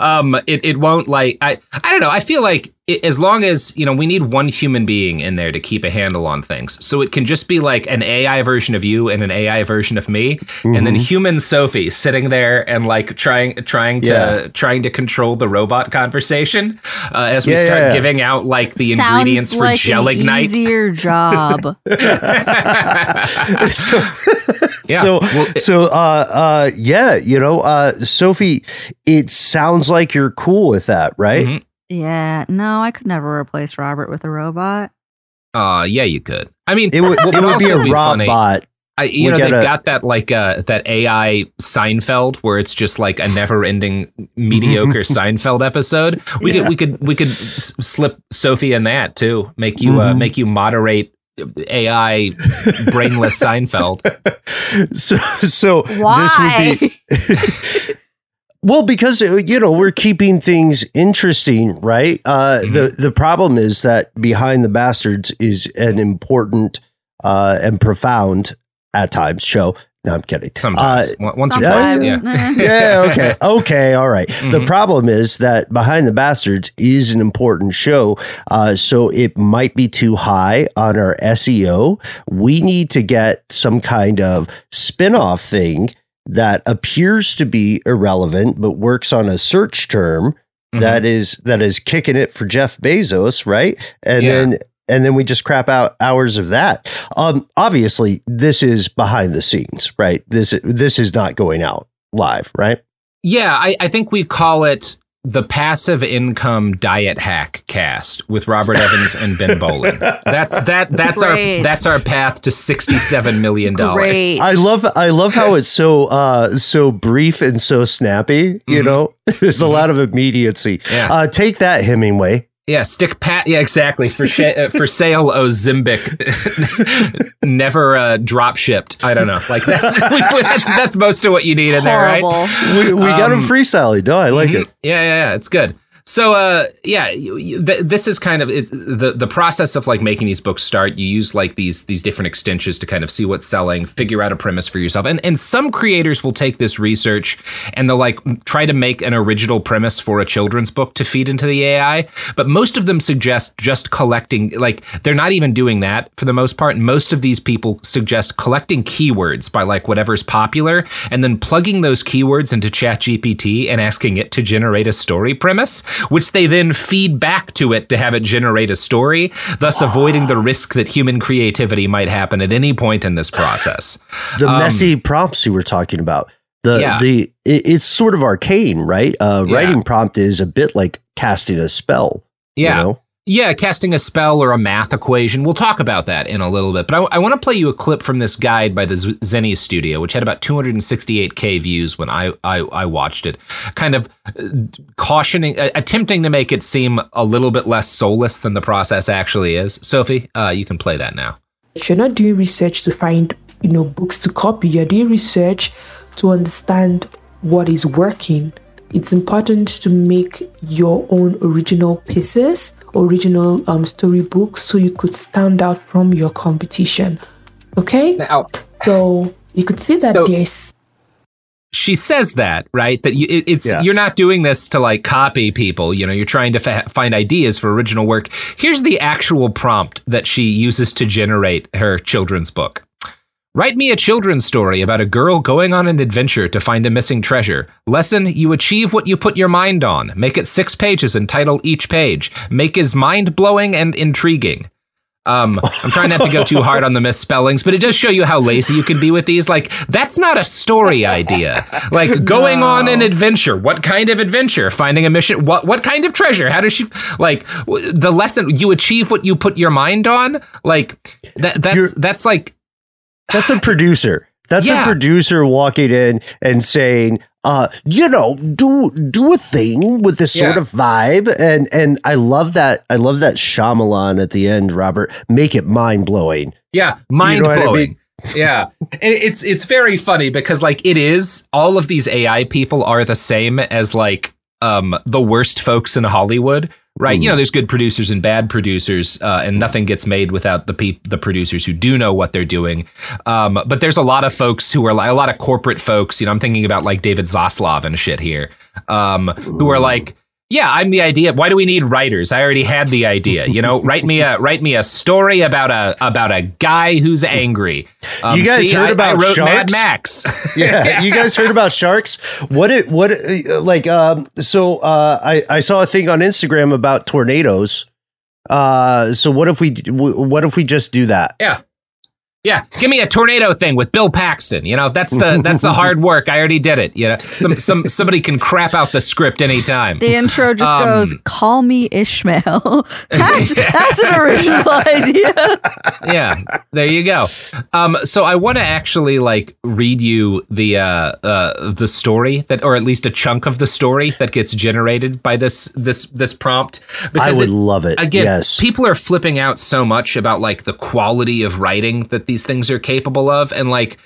[SPEAKER 1] Um, it, it won't like I I don't know. I feel like as long as you know we need one human being in there to keep a handle on things, so it can just be like an AI version of you and an AI version of me, and then
[SPEAKER 3] Mhm.
[SPEAKER 1] human Sophie sitting there and like trying trying to
[SPEAKER 3] Yeah.
[SPEAKER 1] trying to control the robot conversation uh, as we
[SPEAKER 3] Yeah,
[SPEAKER 1] start
[SPEAKER 3] yeah.
[SPEAKER 1] giving out like the
[SPEAKER 2] Sounds
[SPEAKER 1] ingredients for
[SPEAKER 2] like
[SPEAKER 1] Gelignite.
[SPEAKER 2] an easier job. [laughs]
[SPEAKER 3] so,
[SPEAKER 1] Yeah,
[SPEAKER 3] so,
[SPEAKER 1] well, it-
[SPEAKER 3] so, uh, uh, yeah, you know, uh, Sophie, it sounds like you're cool with that, right?
[SPEAKER 1] Mhm.
[SPEAKER 2] Yeah, no, I could never replace Robert with a robot.
[SPEAKER 1] Uh, yeah, you could. I mean,
[SPEAKER 3] It would,
[SPEAKER 1] what
[SPEAKER 3] it [laughs] would be a
[SPEAKER 1] also funny-
[SPEAKER 3] robot.
[SPEAKER 1] I, you
[SPEAKER 3] We
[SPEAKER 1] know, they've
[SPEAKER 3] gotta-
[SPEAKER 1] got that like uh, that AI Seinfeld where it's just like a never-ending [laughs] mediocre Seinfeld episode. We
[SPEAKER 2] Yeah.
[SPEAKER 1] could we could we could s- slip Sophie in that too. Make you uh,
[SPEAKER 3] Mhm.
[SPEAKER 1] make you moderate AI brainless Seinfeld. [laughs]
[SPEAKER 3] So, so
[SPEAKER 2] Why?
[SPEAKER 3] this would be well because uh, you know we're keeping things interesting, right? Uh,
[SPEAKER 1] Mm-hmm.
[SPEAKER 3] The the problem is that behind the bastards is an important uh, and profound at times show No, I'm kidding.
[SPEAKER 1] Sometimes.
[SPEAKER 3] Uh,
[SPEAKER 1] Once or
[SPEAKER 2] Sometimes.
[SPEAKER 1] twice. Yeah. [laughs] [laughs]
[SPEAKER 3] Yeah, okay. Okay, all right. The
[SPEAKER 1] Mhm.
[SPEAKER 3] problem is that Behind the Bastards is an important show. Uh, so it might be too high on our SEO. We need to get some kind of spin off thing that appears to be irrelevant, but works on a search term
[SPEAKER 1] Mhm.
[SPEAKER 3] that is that is kicking it for Jeff Bezos, right? And
[SPEAKER 1] Yeah.
[SPEAKER 3] then and then we just crap out hours of that. Um, obviously, this is behind the scenes, right? This this is not going out live, right?
[SPEAKER 1] Yeah, I, I think we call it the passive income diet hack cast with Robert Evans and Ben Bowlin. That's that that's
[SPEAKER 2] Great.
[SPEAKER 1] our that's our path to sixty seven million dollars.
[SPEAKER 3] I love I love how it's so uh so brief and so snappy. You
[SPEAKER 1] Mhm.
[SPEAKER 3] know, [laughs] there's a
[SPEAKER 1] Mhm.
[SPEAKER 3] lot of immediacy.
[SPEAKER 1] Yeah.
[SPEAKER 3] Uh, take that, Hemingway.
[SPEAKER 1] Yeah, stick pat. Yeah, exactly. For sh- uh, for sale, Ozempic, [laughs] never uh, drop shipped. I don't know. Like that's [laughs] that's that's most of what you need in there, right?
[SPEAKER 2] Horrible.
[SPEAKER 3] We, we got him
[SPEAKER 1] Um,
[SPEAKER 3] freestyling. No, I like
[SPEAKER 1] Mhm.
[SPEAKER 3] it.
[SPEAKER 1] Yeah, yeah, yeah. It's good. So, uh, yeah, you, you, th- this is kind of the the process of like making these books start. You use like these these different extensions to kind of see what's selling, figure out a premise for yourself, and and some creators will take this research and they'll like try to make an original premise for a children's book to feed into the AI. But most of them suggest just collecting. Like they're not even doing that for the most part. Most of these people suggest collecting keywords by like whatever's popular, and then plugging those keywords into ChatGPT and asking it to generate a story premise, which they then feed back to it to have it generate a story, thus avoiding the risk that human creativity might happen at any point in this process.
[SPEAKER 3] The
[SPEAKER 1] Um,
[SPEAKER 3] messy prompts you were talking about. The
[SPEAKER 1] Yeah.
[SPEAKER 3] the it, it's sort of arcane, right? Uh,
[SPEAKER 1] Yeah.
[SPEAKER 3] Writing prompt is a bit like casting a spell. you
[SPEAKER 1] Yeah.
[SPEAKER 3] know?
[SPEAKER 1] Yeah, casting a spell or a math equation. We'll talk about that in a little bit. But I, I want to play you a clip from this guide by the Zenny Studio, which had about 268k views when I I, I watched it. Kind of uh, cautioning, uh, attempting to make it seem a little bit less soulless than the process actually is. Sophie, uh, you can play that now.
[SPEAKER 4] You're not doing research to find, you know, books to copy. You're doing research to understand what is working. It's important to make your own original pieces, original um, storybooks, so you could stand out from your competition. Okay,
[SPEAKER 1] Now,
[SPEAKER 4] so you could see that
[SPEAKER 1] So-
[SPEAKER 4] there's
[SPEAKER 1] she says that right? That you, it, it's
[SPEAKER 3] Yeah.
[SPEAKER 1] you're not doing this to like copy people. You know you're trying to fa- find ideas for original work. Here's the actual prompt that she uses to generate her children's book Write me a children's story about a girl going on an adventure to find a missing treasure. Lesson You achieve what you put your mind on. Make it six pages and title each page. Make is mind blowing and intriguing. Um, I'm trying not to go too hard on the misspellings, but it does show you how lazy you can be with these. Like, that's not a story idea. Like, going on an adventure. What kind of adventure? Finding a mission. What what kind of treasure? How does she like w- the lesson? You achieve what you put your mind on. Like that. That's
[SPEAKER 3] You're-
[SPEAKER 1] that's like
[SPEAKER 3] That's a producer. That's
[SPEAKER 1] Yeah.
[SPEAKER 3] a producer walking in and saying, uh, you know, do do a thing with this sort
[SPEAKER 1] Yeah.
[SPEAKER 3] of vibe. And and I love that. I love that Shyamalan at the end, Robert. Make it mind blowing.
[SPEAKER 1] Yeah, mind
[SPEAKER 3] what I
[SPEAKER 1] blowing. yeah, and it's it's very funny because like it is all of these AI people are the same as like um the worst folks in Hollywood, right? You know, there's good producers and bad producers, uh, and nothing gets made without the peop- the producers who do know what they're doing. Um, but there's a lot of folks who are like a lot of corporate folks. You know, I'm thinking about like David Zaslav and shit here, um, who are like. Yeah, I'm the idea. Why do we need writers? I already had the idea. You know, [laughs] write me a write me a story about a about a guy who's angry. Um,
[SPEAKER 3] You guys heard
[SPEAKER 1] I-
[SPEAKER 3] about
[SPEAKER 1] I wrote Mad
[SPEAKER 3] sharks?
[SPEAKER 1] Max. [laughs] [laughs]
[SPEAKER 3] yeah, you guys heard about sharks? What it what it, uh, like um so uh I I saw a thing on Instagram about tornadoes. Uh so what if we what if we just do that?
[SPEAKER 1] yeah, yeah. Give me a tornado thing with Bill Paxton. You know, that's the that's the hard work. I already did it. You know, some some somebody can crap out the script anytime.
[SPEAKER 2] The intro just
[SPEAKER 1] Um,
[SPEAKER 2] goes, "Call me Ishmael." [laughs] That's [laughs] that's an original [laughs] idea.
[SPEAKER 1] yeah, there you go. Um, so I want to actually like read you the uh, uh, the story that, or at least a chunk of the story that gets generated by this this this prompt.
[SPEAKER 3] Because I would
[SPEAKER 1] it-
[SPEAKER 3] love it.
[SPEAKER 1] again,
[SPEAKER 3] yes.
[SPEAKER 1] people are flipping out so much about like the quality of writing that these things are capable of, and like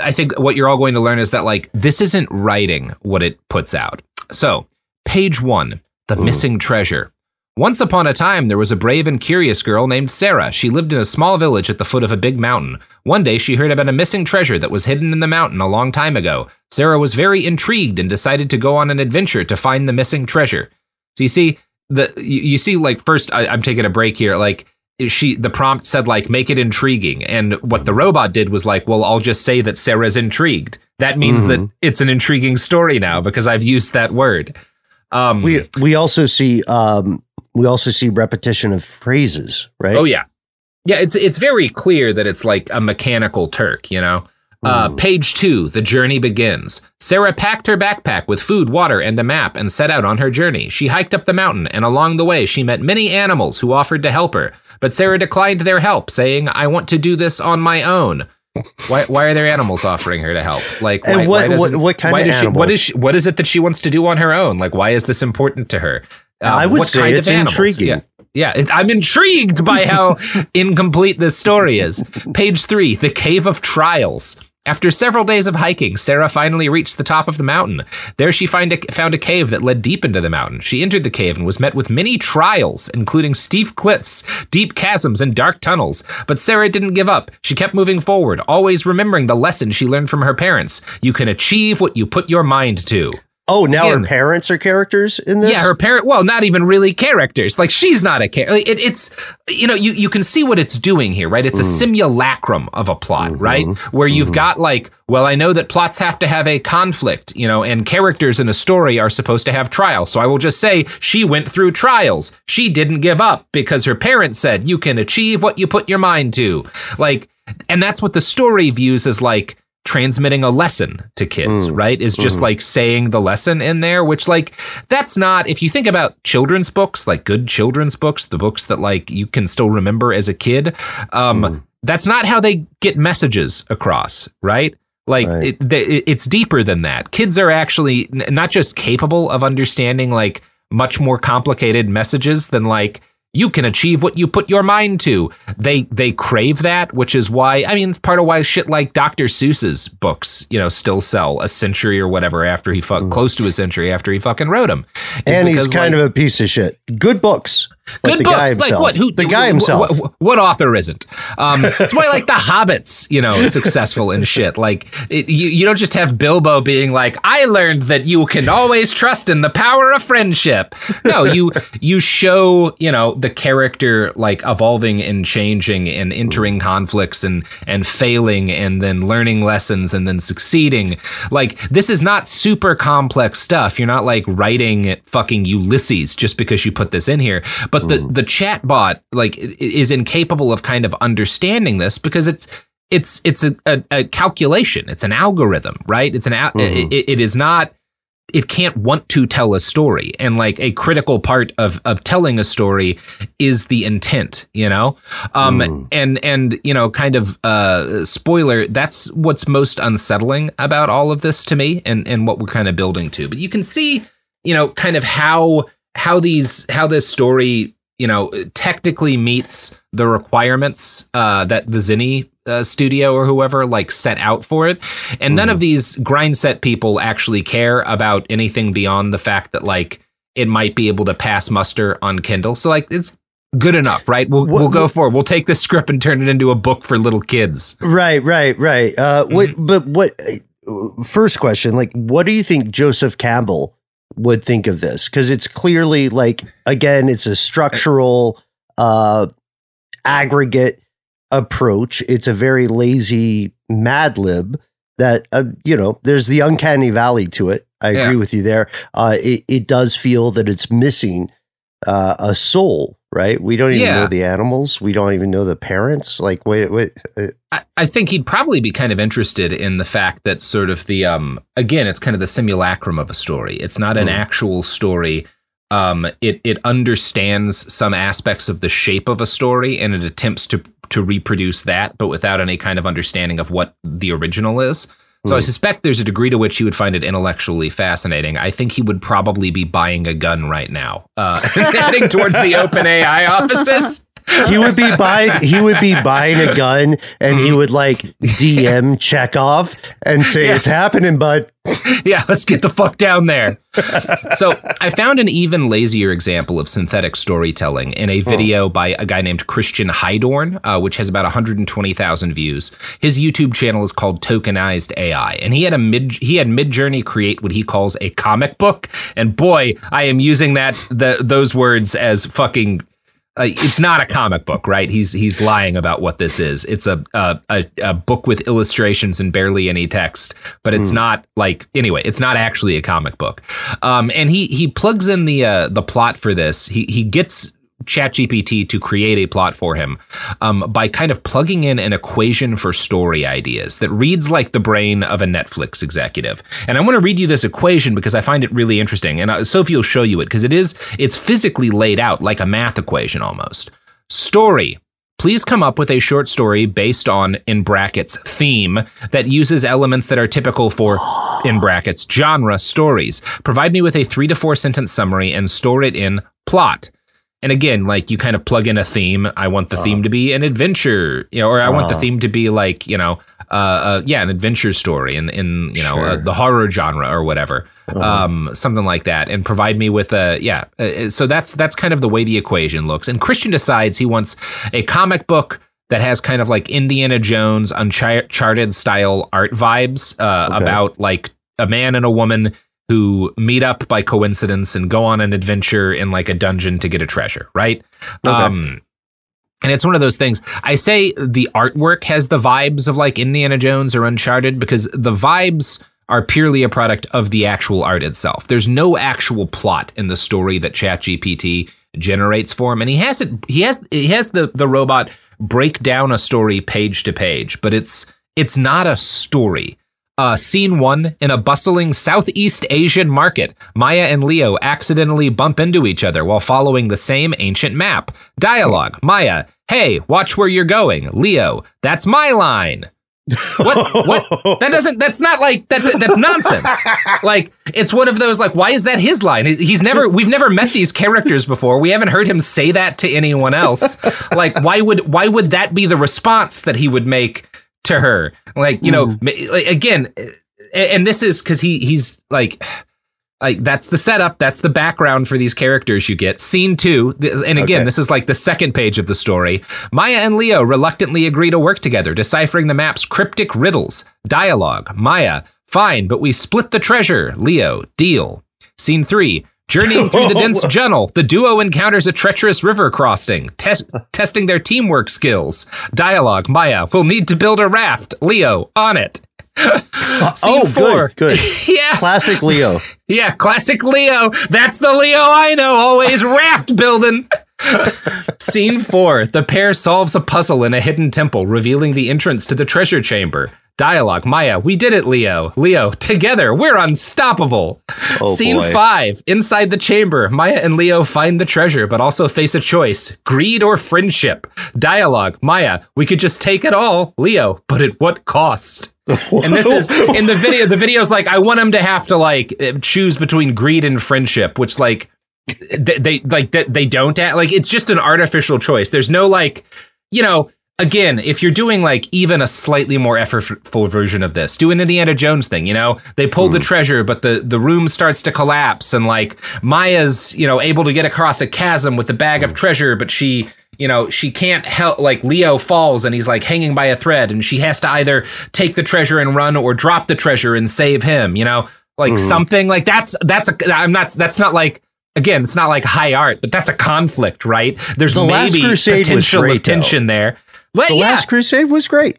[SPEAKER 1] I think what you're all going to learn is that like this isn't writing what it puts out. So, page one, the missing treasure. Once upon a time, there was a brave and curious girl named Sarah. She lived in a small village at the foot of a big mountain. One day, she heard about a missing treasure that was hidden in the mountain a long time ago. Sarah was very intrigued and decided to go on an adventure to find the missing treasure. So you see, the you, you see, like first, I, I'm taking a break here. Like she, the prompt said, like make it intriguing, and what the robot did was like, well, I'll just say that Sarah's intrigued. That means that it's an intriguing story now because I've used that word. Um,
[SPEAKER 3] We we also see um we also see repetition of phrases, right?
[SPEAKER 1] Oh yeah, yeah. It's it's very clear that it's like a mechanical Turk, you know. Uh,
[SPEAKER 3] Mm.
[SPEAKER 1] page two, the journey begins. Sarah packed her backpack with food, water, and a map and set out on her journey. She hiked up the mountain, and along the way, she met many animals who offered to help her. But Sarah declined their help, saying, I want to do this on my own. Why, why are there animals offering her to help? Like,
[SPEAKER 3] And
[SPEAKER 1] why,
[SPEAKER 3] what-
[SPEAKER 1] why
[SPEAKER 3] what- what kind of
[SPEAKER 1] does she, what
[SPEAKER 3] animals?
[SPEAKER 1] she, what is it that she wants to do on her own? Like, why is this important to her? Uh,
[SPEAKER 3] I would say it's
[SPEAKER 1] animals?
[SPEAKER 3] intriguing.
[SPEAKER 1] Yeah. Yeah, it, I'm intrigued by how [laughs] incomplete this story is. Page three The Cave of Trials. After several days of hiking, Sarah finally reached the top of the mountain. There she find a, found a cave that led deep into the mountain. She entered the cave and was met with many trials, including steep cliffs, deep chasms, and dark tunnels. But Sarah didn't give up. She kept moving forward, always remembering the lesson she learned from her parents. You can achieve what you put your mind to.
[SPEAKER 3] Oh, now her parents are characters in this.
[SPEAKER 1] Yeah, her parent. Well, not even really characters. Like she's not a character. It, it's you know you you can see what it's doing here, right? It's a mm. simulacrum of a plot, mm-hmm. right? Where you've mm-hmm. got like, well, I know that plots have to have a conflict, you know, and characters in a story are supposed to have trials. So I will just say she went through trials. She didn't give up because her parents said you can achieve what you put your mind to. Like, and that's what the story views as like transmitting a lesson to kids, mm. right? Is just mm-hmm. like saying the lesson in there, which like that's not if you think about children's books, like good children's books, the books that like you can still remember as a kid, um mm. that's not how they get messages across, right? Like
[SPEAKER 3] Right.
[SPEAKER 1] it, it- it's deeper than that. Kids are actually n- not just capable of understanding like much more complicated messages than like you can achieve what you put your mind to. They they crave that, which is why I mean part of why shit like Dr. Seuss's books, you know, still sell a century or whatever after he fuck mm. close to a century after he fucking wrote them.
[SPEAKER 3] and he's kind of a piece of shit. Good books. But
[SPEAKER 1] Good books, like what? Who?
[SPEAKER 3] the guy himself.
[SPEAKER 1] wh- what author isn't? Um, [laughs] it's why like the Hobbits, you know, successful and shit. Like it, you, you don't just have Bilbo being like, "I learned that you can always trust in the power of friendship." No, you [laughs] you show you know the character like evolving and changing and entering conflicts and and failing and then learning lessons and then succeeding. Like this is not super complex stuff. You're not like writing fucking Ulysses just because you put this in here. But the the chatbot like is incapable of kind of understanding this because it's it's it's a, a, a calculation. It's an algorithm, right? It's an al-
[SPEAKER 3] Mhm.
[SPEAKER 1] it, it is not it can't want to tell a story and like a critical part of of telling a story is the intent you know um
[SPEAKER 3] Mm.
[SPEAKER 1] and and you know kind of uh spoiler that's what's most unsettling about all of this to me and and what we're kind of building to but you can see you know kind of how how these how this story you know technically meets the requirements uh that the Zinni uh, studio or whoever like set out for it and none of these grind set people actually care about anything beyond the fact that like it might be able to pass muster on Kindle so like it's good enough right we'll,
[SPEAKER 3] What-
[SPEAKER 1] we'll go for it we'll take this script and turn it into a book for little kids
[SPEAKER 3] Right, right, right. Uh,
[SPEAKER 1] Mm-hmm.
[SPEAKER 3] but what? uh, First question: Like, what do you think Joseph Campbell would think of this? Because it's clearly like, again, it's a structural, uh, aggregate approach. It's a very lazy Mad Lib that uh, you know. There's the uncanny valley to it. I agree
[SPEAKER 1] Yeah.
[SPEAKER 3] with you there. Uh, it, it does feel that it's missing uh, a soul. Right? We don't even
[SPEAKER 1] Yeah.
[SPEAKER 3] know the animals. We don't even know the parents. Like, wait, wait. Uh,
[SPEAKER 1] I, I think he'd probably be kind of interested in the fact that sort of the um again it's kind of the simulacrum of a story it's not an
[SPEAKER 3] Mm.
[SPEAKER 1] actual story um it it understands some aspects of the shape of a story and it attempts to to reproduce that but without any kind of understanding of what the original is so I
[SPEAKER 3] Mm.
[SPEAKER 1] suspect there's a degree to which he would find it intellectually fascinating. I think he would probably be buying a gun right now, uh, [laughs] heading towards the [laughs] OpenAI offices.
[SPEAKER 3] He would be buying he would be buying a gun and he would like DM Chekhov and say
[SPEAKER 1] Yeah.
[SPEAKER 3] it's happening, bud.
[SPEAKER 1] yeah, let's get the fuck down there. so I found an even lazier example of synthetic storytelling in a video by a guy named Christian Heidorn, uh, which has about 120,000 views. His YouTube channel is called Tokenized AI, and he had a mid he had Midjourney create what he calls a comic book. And boy, I am using that the those words as fucking uh, it's not a comic book, right? He's he's lying about what this is. It's a a, a, a book with illustrations and barely any text, but it's not like anyway. It's not actually a comic book. Um, and he he plugs in the uh, the plot for this. He he gets ChatGPT to create a plot for him um, by kind of plugging in an equation for story ideas that reads like the brain of a Netflix executive. And I want to read you this equation because I find it really interesting. And uh, Sophie will show you it because it is it's physically laid out like a math equation almost. Story. Please come up with a short story based on, in brackets, theme that uses elements that are typical for, in brackets, genre stories. Provide me with a three to four sentence summary and store it in plot. And again, like you kind of plug in a theme. I want the theme to be an adventure, you know, or I want the
[SPEAKER 3] Uh-huh.
[SPEAKER 1] theme to be like, you know, uh, uh yeah, an adventure story in in you know uh, the horror genre or whatever, um, something like that, and provide me with a yeah. Uh, so that's that's kind of the way the equation looks. And Christian decides he wants a comic book that has kind of like Indiana Jones Uncharted style art vibes uh,
[SPEAKER 3] Okay.
[SPEAKER 1] about like a man and a woman who meet up by coincidence and go on an adventure in like a dungeon to get a treasure, right?
[SPEAKER 3] Okay.
[SPEAKER 1] Um and it's one of those things. I say the artwork has the vibes of like Indiana Jones or Uncharted because the vibes are purely a product of the actual art itself. There's no actual plot in the story that ChatGPT generates for him, and he has it. He has he has the the robot break down a story page to page, but it's it's not a story. Uh, scene one in a bustling Southeast Asian market, Maya and Leo accidentally bump into each other while following the same ancient map. Dialogue Maya, hey, watch where you're going. Leo, that's my line. What? What? That doesn't. That's not like that. That's nonsense. [laughs] Like it's one of those. Like, why is that his line? He's never. We've never met these characters before. We haven't heard him say that to anyone else. Like, why would why would that be the response that he would make to her? Like, you know, hmm. ma- like, again, and this is because he he's like. Like that's the setup, that's the background for these characters you get. Scene two, and again,
[SPEAKER 3] Okay.
[SPEAKER 1] this is like the second page of the story. Maya and Leo reluctantly agree to work together, deciphering the map's cryptic riddles. Dialogue Maya, fine, but we split the treasure. Leo, deal. Scene three. Journeying [laughs] through the dense jungle, the duo encounters a treacherous river crossing, tes- testing their teamwork skills. Dialogue Maya, we'll need to build a raft. Leo, on it. Uh, [laughs] Scene
[SPEAKER 3] oh,
[SPEAKER 1] four.
[SPEAKER 3] good, good. [laughs]
[SPEAKER 1] yeah.
[SPEAKER 3] Classic Leo.
[SPEAKER 1] Yeah, classic Leo. That's the Leo I know, always raft building. Scene four The pair solves a puzzle in a hidden temple, revealing the entrance to the treasure chamber. Dialogue Maya, we did it, Leo. Leo, together, we're unstoppable.
[SPEAKER 3] Oh,
[SPEAKER 1] Scene
[SPEAKER 3] boy.
[SPEAKER 1] five Inside the chamber, Maya and Leo find the treasure, but also face a choice greed or friendship. Dialogue Maya, we could just take it all, Leo, but at what cost? And this is in the video. The video's like I want him to have to like uh, choose between greed and friendship, which like they, they like that they don't act, like it's just an artificial choice. There's no like you know. Again, if you're doing like even a slightly more effortful version of this, do an Indiana Jones thing. You know, they pull the hmm. treasure, but the the room starts to collapse, and like Maya's you know able to get across a chasm with the bag of hmm. treasure, but she you know she can't help like leo falls and he's like hanging by a thread and she has to either take the treasure and run or drop the treasure and save him you know like hmm. something like that's that's a i'm not that's not like again it's not like high art but that's a conflict right there's
[SPEAKER 3] The
[SPEAKER 1] maybe potential
[SPEAKER 3] great,
[SPEAKER 1] of tension there but
[SPEAKER 3] The
[SPEAKER 1] yeah
[SPEAKER 3] Last Crusade was great.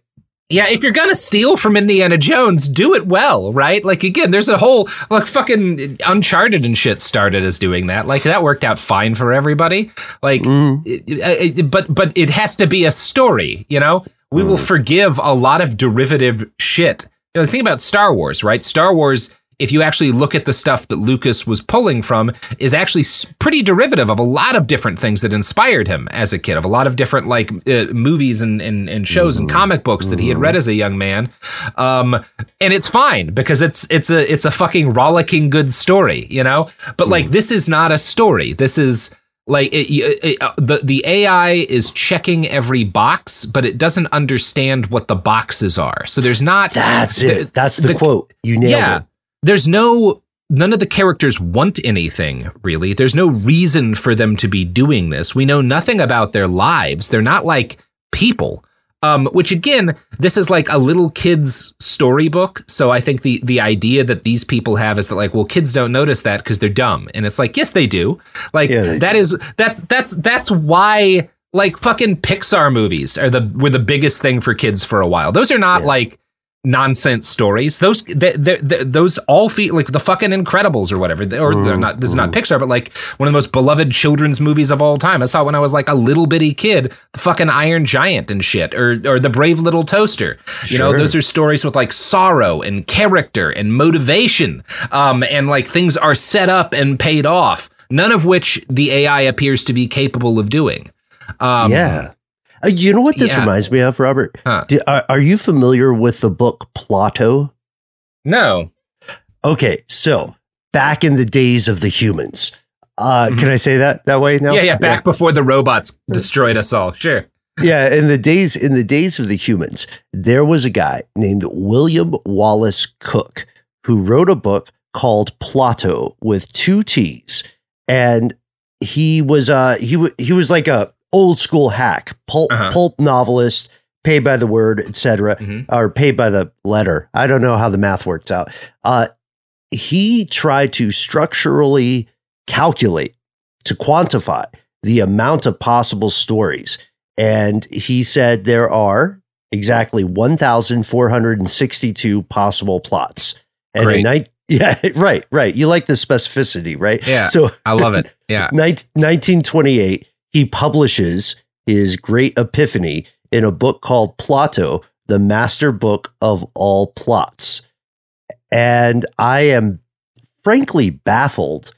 [SPEAKER 1] yeah, if you're gonna steal from Indiana Jones, do it well, right? Like again, there's a whole like fucking Uncharted and shit started as doing that. Like that worked out fine for everybody. Like,
[SPEAKER 3] Mm.
[SPEAKER 1] it- it- it- but but it has to be a story, you know. We
[SPEAKER 3] Mm.
[SPEAKER 1] will forgive a lot of derivative shit. You know, think about Star Wars, right? Star Wars. If you actually look at the stuff that Lucas was pulling from, is actually pretty derivative of a lot of different things that inspired him as a kid, of a lot of different like uh, movies and, and and shows and comic books that he had read as a young man. Um, and it's fine because it's it's a it's a fucking rollicking good story, you know. But like this is not a story. This is Like it, it, it, uh, the the AI is checking every box, but it doesn't understand what the boxes are. So there's not.
[SPEAKER 3] That's
[SPEAKER 1] the-
[SPEAKER 3] it. That's the,
[SPEAKER 1] the-
[SPEAKER 3] quote. You nailed
[SPEAKER 1] yeah,
[SPEAKER 3] it.
[SPEAKER 1] There's no none of the characters want anything really. There's no reason for them to be doing this. We know nothing about their lives. They're not like people. Um, which again, this is like a little kid's storybook. So I think the the idea that these people have is that like, well, kids don't notice that because they're dumb, and it's like, yes, they do. Like
[SPEAKER 3] Yeah, they
[SPEAKER 1] that is that's that's that's why like fucking Pixar movies are the were the biggest thing for kids for a while. Those are not
[SPEAKER 3] Yeah.
[SPEAKER 1] like nonsense stories. Those th th th those all feel like the fucking Incredibles or whatever. Or they're not. This is not Pixar, but like one of the most beloved children's movies of all time. I saw it when I was like a little bitty kid. The fucking Iron Giant and shit, or or the Brave Little Toaster. You know, those are stories with like sorrow and character and motivation. Um, and like things are set up and paid off. None of which the AI appears to be capable of doing. Um,
[SPEAKER 3] yeah. Uh, you know what this
[SPEAKER 1] yeah.
[SPEAKER 3] reminds me of, Robert?
[SPEAKER 1] Huh.
[SPEAKER 3] Do- are, are you familiar with the book Plotto?
[SPEAKER 1] No.
[SPEAKER 3] Okay, so back in the days of the humans. Uh,
[SPEAKER 1] Mhm.
[SPEAKER 3] Can I say that that way now?
[SPEAKER 1] Yeah, yeah. Back before the robots destroyed us all. Sure.
[SPEAKER 3] yeah in the days in the days of the humans there was a guy named william wallace cook who wrote a book called plotto with two t's and he was uh he, wa he was like a old school hack pulp
[SPEAKER 1] Uh-huh.
[SPEAKER 3] pulp novelist paid by the word etc
[SPEAKER 1] Mhm.
[SPEAKER 3] or paid by the letter i don't know how the math works out uh he tried to structurally calculate to quantify the amount of possible stories and he said there are exactly 1,462 possible plots. And
[SPEAKER 1] Great.
[SPEAKER 3] in ni- [laughs] yeah, right, right. You like the specificity, right?
[SPEAKER 1] Yeah.
[SPEAKER 3] So
[SPEAKER 1] I love it. Yeah. [laughs]
[SPEAKER 3] nin- 1928, he publishes his great epiphany in a book called Plotto, the master book of all plots. And I am frankly baffled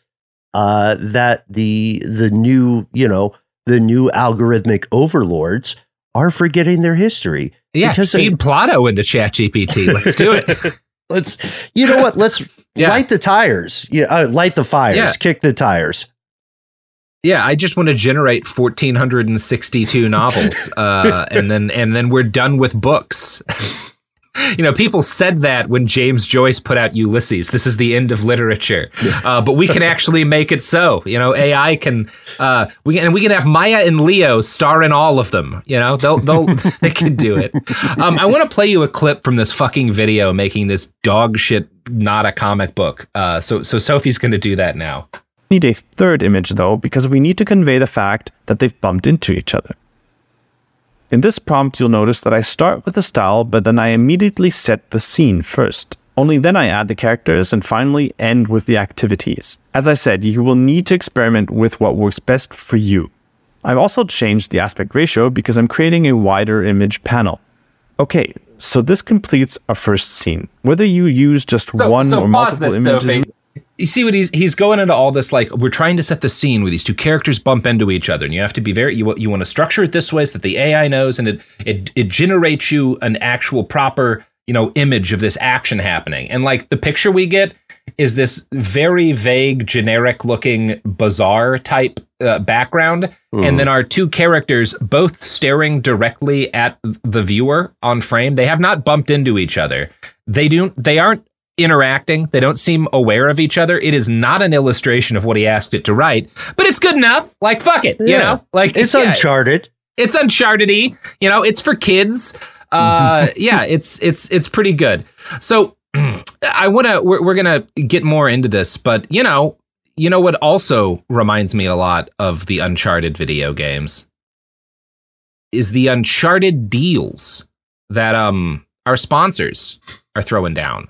[SPEAKER 3] uh, that the the new, you know, the new algorithmic overlords are forgetting their history.
[SPEAKER 1] Yeah.
[SPEAKER 3] Because
[SPEAKER 1] feed
[SPEAKER 3] I-
[SPEAKER 1] Plotto into ChatGPT. Let's do it. [laughs]
[SPEAKER 3] Let's, you know what? Let's [laughs]
[SPEAKER 1] Yeah.
[SPEAKER 3] light the tires. Yeah, uh, light the fires.
[SPEAKER 1] Yeah.
[SPEAKER 3] Kick the tires.
[SPEAKER 1] Yeah, I just want to generate 1462 [laughs] novels uh, and then and then we're done with books. [laughs] you know, people said that when James Joyce put out Ulysses. This is the end of literature. Uh, but we can [laughs] actually make it so. You know, AI can uh, we can and we can have Maya and Leo star in all of them. You know, they'll they'll they can do it. Um, I want to play you a clip from this fucking video making this dog shit not a comic book. Uh, so so Sophie's going to do that now.
[SPEAKER 7] Need a third image though, because we need to convey the fact that they've bumped into each other. In this prompt, you'll notice that I start with the style, but then I immediately set the scene first. Only then I add the characters and finally end with the activities. As I said, you will need to experiment with what works best for you. I've also changed the aspect ratio because I'm creating a wider image panel. Okay, so this completes our first scene. Whether you use just one or multiple images.
[SPEAKER 1] You see what he's he's going into all this like we're trying to set the scene where these two characters bump into each other, and you have to be very you you want to structure it this way so that the AI knows, and it it it generates you an actual proper you know image of this action happening, and like the picture we get is this very vague, generic looking bizarre type uh, background, and then our two characters both staring directly at the viewer on frame. They have not bumped into each other. They don't They aren't interacting. They don't seem aware of each other. It is not an illustration of what he asked it to write, but it's good enough. Like fuck it, you know. Like
[SPEAKER 3] It's
[SPEAKER 1] yeah,
[SPEAKER 3] Uncharted.
[SPEAKER 1] It's Uncharted-y. You know, it's for kids. Uh, [laughs] yeah, it's it's it's pretty good. So [clears throat] I want to. We're, we're gonna get more into this, but you know, you know what also reminds me a lot of the Uncharted video games is the Uncharted deals that um our sponsors are throwing down.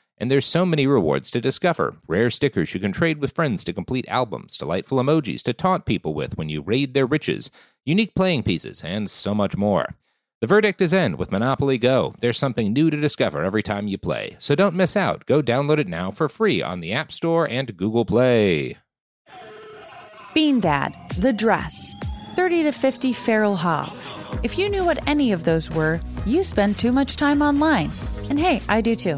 [SPEAKER 8] And there's so many rewards to discover rare stickers you can trade with friends to complete albums, delightful emojis to taunt people with when you raid their riches, unique playing pieces, and so much more. The verdict is in with Monopoly Go. There's something new to discover every time you play. So don't miss out. Go download it now for free on the App Store and Google Play.
[SPEAKER 5] Bean Dad, The Dress, 30 to 50 Feral Hogs. If you knew what any of those were, you spend too much time online. And hey, I do too.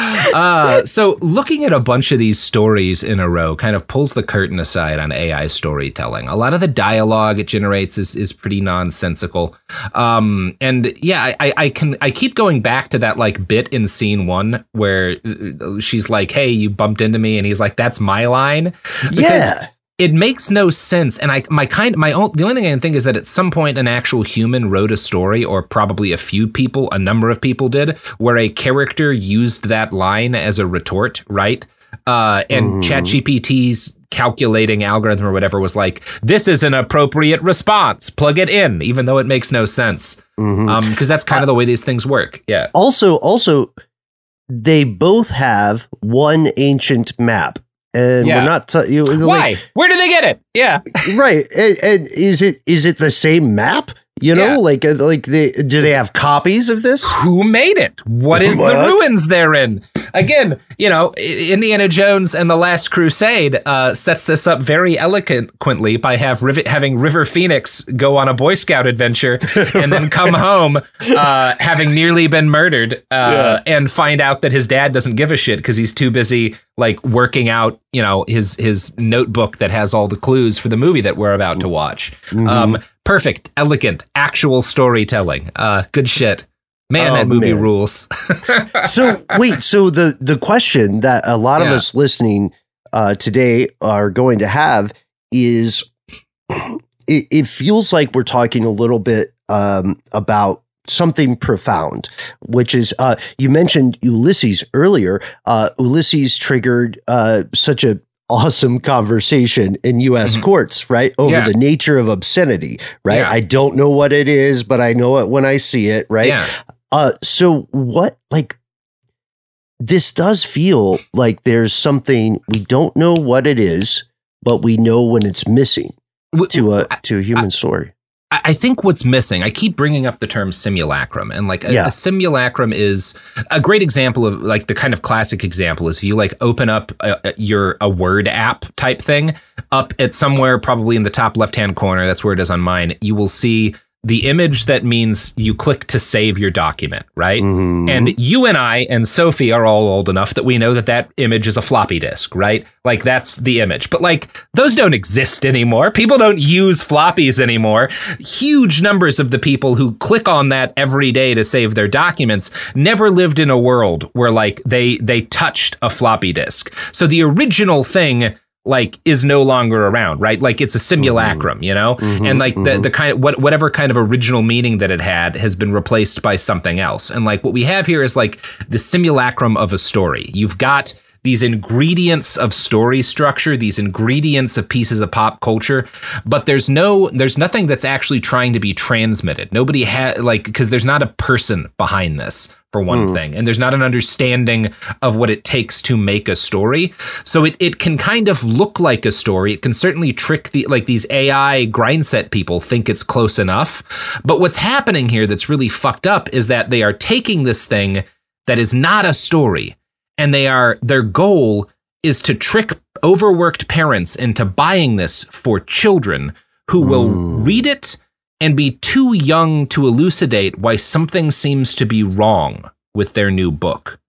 [SPEAKER 1] Uh, so looking at a bunch of these stories in a row kind of pulls the curtain aside on AI storytelling. A lot of the dialogue it generates is is pretty nonsensical. Um, and yeah, I, I can I keep going back to that like bit in scene one where uh, she's like, "Hey, you bumped into me," and he's like, "That's my line." Because
[SPEAKER 3] yeah.
[SPEAKER 1] It makes no sense and i my kind my own the only thing i can think is that at some point an actual human wrote a story or probably a few people a number of people did where a character used that line as a retort right uh, and
[SPEAKER 3] Mhm.
[SPEAKER 1] ChatGPT's calculating algorithm or whatever was like, "This is an appropriate response. Plug it in," even though it makes no sense.
[SPEAKER 3] Mhm.
[SPEAKER 1] Um, because that's kind of the way these things work. Yeah.
[SPEAKER 3] also also they both have one ancient map and
[SPEAKER 1] Yeah.
[SPEAKER 3] we're not t- you,
[SPEAKER 1] Why?
[SPEAKER 3] like,
[SPEAKER 1] Where do they get it? Yeah.
[SPEAKER 3] right and, and is it is it the same map you know
[SPEAKER 1] Yeah.
[SPEAKER 3] like uh, like they do they have copies of this
[SPEAKER 1] who made it? What is the ruins therein? Again, you know, Indiana Jones and the Last Crusade uh, sets this up very eloquently by have Rivet, having River Phoenix go on a Boy Scout adventure and then come [laughs] home uh, having nearly been murdered uh, and find out that his dad doesn't give a shit because he's too busy like working out, you know, his his notebook that has all the clues for the movie that we're about to watch.
[SPEAKER 3] Mm-hmm.
[SPEAKER 1] Um, perfect, elegant, actual storytelling. Uh, good shit. Man,
[SPEAKER 3] Oh,
[SPEAKER 1] that movie
[SPEAKER 3] man.
[SPEAKER 1] rules. [laughs]
[SPEAKER 3] so wait so the the question that a lot of us listening uh today are going to have is [clears throat] it, it feels like we're talking a little bit um about something profound which is uh you mentioned ulysses earlier uh ulysses triggered uh such a awesome conversation in US
[SPEAKER 1] Mhm.
[SPEAKER 3] courts right over
[SPEAKER 1] Yeah.
[SPEAKER 3] the nature of obscenity right
[SPEAKER 1] Yeah.
[SPEAKER 3] i don't know what it is but i know it when i see it right
[SPEAKER 1] Yeah.
[SPEAKER 3] uh, so what like this does feel like there's something we don't know what it is, but we know when it's missing to a to a human story.
[SPEAKER 1] I think what's missing, I keep bringing up the term simulacrum, and like a,
[SPEAKER 3] Yeah.
[SPEAKER 1] a simulacrum is a great example of like the kind of classic example is if you like open up a, a- your a Word app type thing up at somewhere probably in the top left hand corner. That's where it is on mine. You will see the image that means you click to save your document, right?
[SPEAKER 3] Mhm.
[SPEAKER 1] And you and I and Sophie are all old enough that we know that that image is a floppy disk, right? Like that's the image. But like those don't exist anymore. People don't use floppies anymore. Huge numbers of the people who click on that every day to save their documents never lived in a world where like they they touched a floppy disk. So the original thing like is no longer around, right? Like it's a simulacrum, mm-hmm. you know? Mm-hmm, and like the mm-hmm. the kind of what whatever kind of original meaning that it had has been replaced by something else. And like what we have here is like the simulacrum of a story. You've got these ingredients of story structure, these ingredients of pieces of pop culture, but there's no there's nothing that's actually trying to be transmitted. Nobody had like because there's not a person behind this for one
[SPEAKER 3] Hmm.
[SPEAKER 1] thing and there's not an understanding of what it takes to make a story. So it, it can kind of look like a story. It can certainly trick the like these ai grind set people think it's close enough. But what's happening here that's really fucked up is that they are taking this thing that is not a story and they are their goal is to trick overworked parents into buying this for children who will read it and be too young to elucidate why something seems to be wrong with their new book.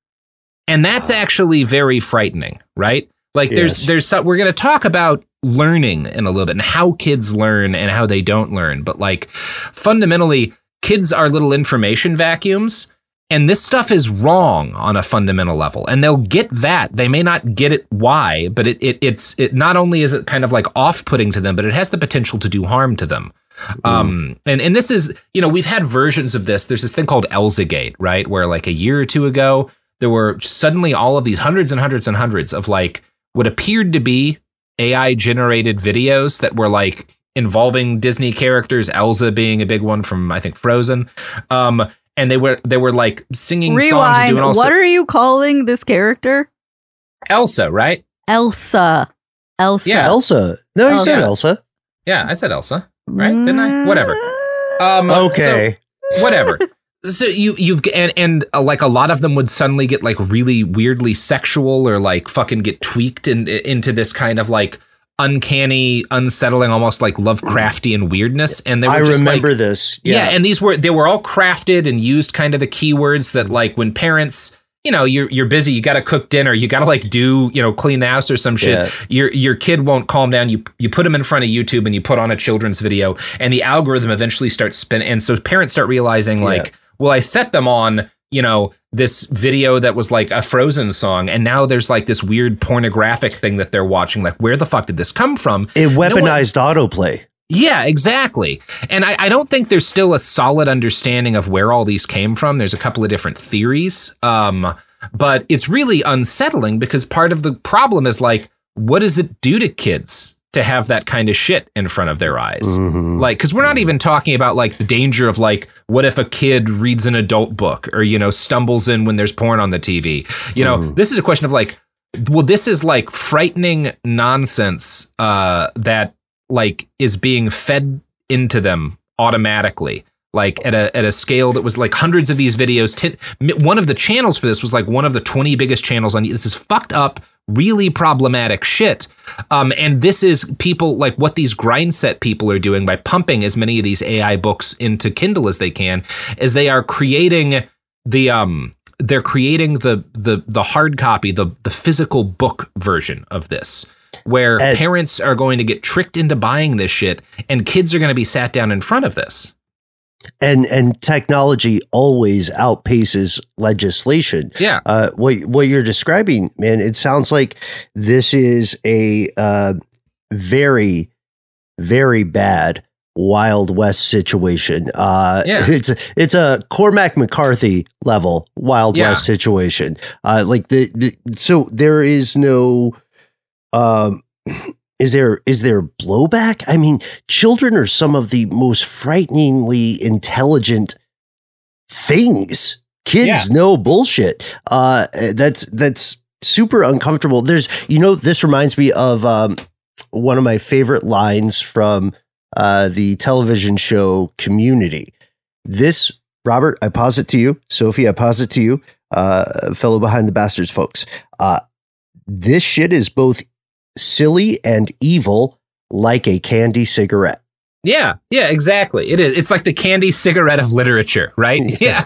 [SPEAKER 1] And that's actually very frightening, right? Like there's
[SPEAKER 3] Yes.
[SPEAKER 1] there's some, we're going to talk about learning in a little bit and how kids learn and how they don't learn, but like fundamentally kids are little information vacuums and this stuff is wrong on a fundamental level and they'll get that they may not get it why but it, it it's it not only is it kind of like off-putting to them but it has the potential to do harm to them um and and this is you know we've had versions of this there's this thing called Elsagate right where like a year or two ago there were suddenly all of these hundreds and hundreds and hundreds of like what appeared to be ai generated videos that were like involving disney characters elsa being a big one from i think frozen um and they were they were like singing songs and
[SPEAKER 2] Rewind.
[SPEAKER 1] doing all
[SPEAKER 2] What
[SPEAKER 1] so-
[SPEAKER 2] are you calling this character?
[SPEAKER 1] elsa right
[SPEAKER 2] Elsa. Elsa.
[SPEAKER 1] Yeah.
[SPEAKER 3] Elsa. No, you
[SPEAKER 1] Oh,
[SPEAKER 3] said. Elsa.
[SPEAKER 1] yeah i said elsa right didn't i whatever um so-
[SPEAKER 3] Okay.
[SPEAKER 1] whatever. [laughs] So you you've and and uh, like a lot of them would suddenly get like really weirdly sexual or like fucking get tweaked in, into this kind of like uncanny, unsettling, almost like Lovecraftian weirdness. And they were
[SPEAKER 3] I
[SPEAKER 1] just
[SPEAKER 3] remember
[SPEAKER 1] like,
[SPEAKER 3] this.
[SPEAKER 1] yeah.
[SPEAKER 3] Yeah.
[SPEAKER 1] and these were they were all crafted and used kind of the keywords that like when parents you know you're you're busy you got to cook dinner you got to like do you know clean the house or some shit
[SPEAKER 3] Yeah.
[SPEAKER 1] your your kid won't calm down you you put them in front of YouTube and you put on a children's video and the algorithm eventually starts spinning and so parents start realizing like
[SPEAKER 3] Yeah.
[SPEAKER 1] well I set them on you know this video that was like a frozen song and now there's like this weird pornographic thing that they're watching like where the fuck did this come from
[SPEAKER 3] it
[SPEAKER 1] No one-
[SPEAKER 3] weaponized autoplay.
[SPEAKER 1] Yeah, exactly. And I, I don't think there's still a solid understanding of where all these came from. There's a couple of different theories. Um, but it's really unsettling because part of the problem is like, what does it do to kids to have that kind of shit in front of their eyes?
[SPEAKER 3] Mhm.
[SPEAKER 1] Like, because we're not even talking about like the danger of like, what if a kid reads an adult book or, you know, stumbles in when there's porn on the TV? You know, this is a question of like, well, this is like frightening nonsense uh, that like is being fed into them automatically. Like at a at a scale that was like hundreds of these videos ten, one of the channels for this was like one of the 20 biggest channels on this is fucked up really problematic shit. Um and this is people like what these grind set people are doing by pumping as many of these AI books into Kindle as they can as they are creating the um they're creating the the the hard copy the the physical book version of this where
[SPEAKER 3] And-
[SPEAKER 1] parents are going to get tricked into buying this shit and kids are going to be sat down in front of this
[SPEAKER 3] And and technology always outpaces legislation.
[SPEAKER 1] yeah
[SPEAKER 3] Uh, what what you're describing, man, it sounds like this is a uh, very, very bad Wild West situation. Uh,
[SPEAKER 1] Yeah.
[SPEAKER 3] it's a, it's a Cormac McCarthy level Wild
[SPEAKER 1] Yeah.
[SPEAKER 3] West situation. Uh, like the, the so there is no. Um, [clears throat] is there is there blowback? I mean, children are some of the most frighteningly intelligent things. Kids
[SPEAKER 1] Yeah.
[SPEAKER 3] know bullshit. Uh, that's that's super uncomfortable. There's, you know, this reminds me of um, one of my favorite lines from uh, the television show Community. This, Robert, I pause it to you. Sophie, I pause it to you. Uh, fellow behind the bastards, folks. Uh, this shit is both silly and evil, like a candy cigarette.
[SPEAKER 1] Yeah, yeah, exactly. It is. It's like the candy cigarette of literature, right? [laughs] Yeah.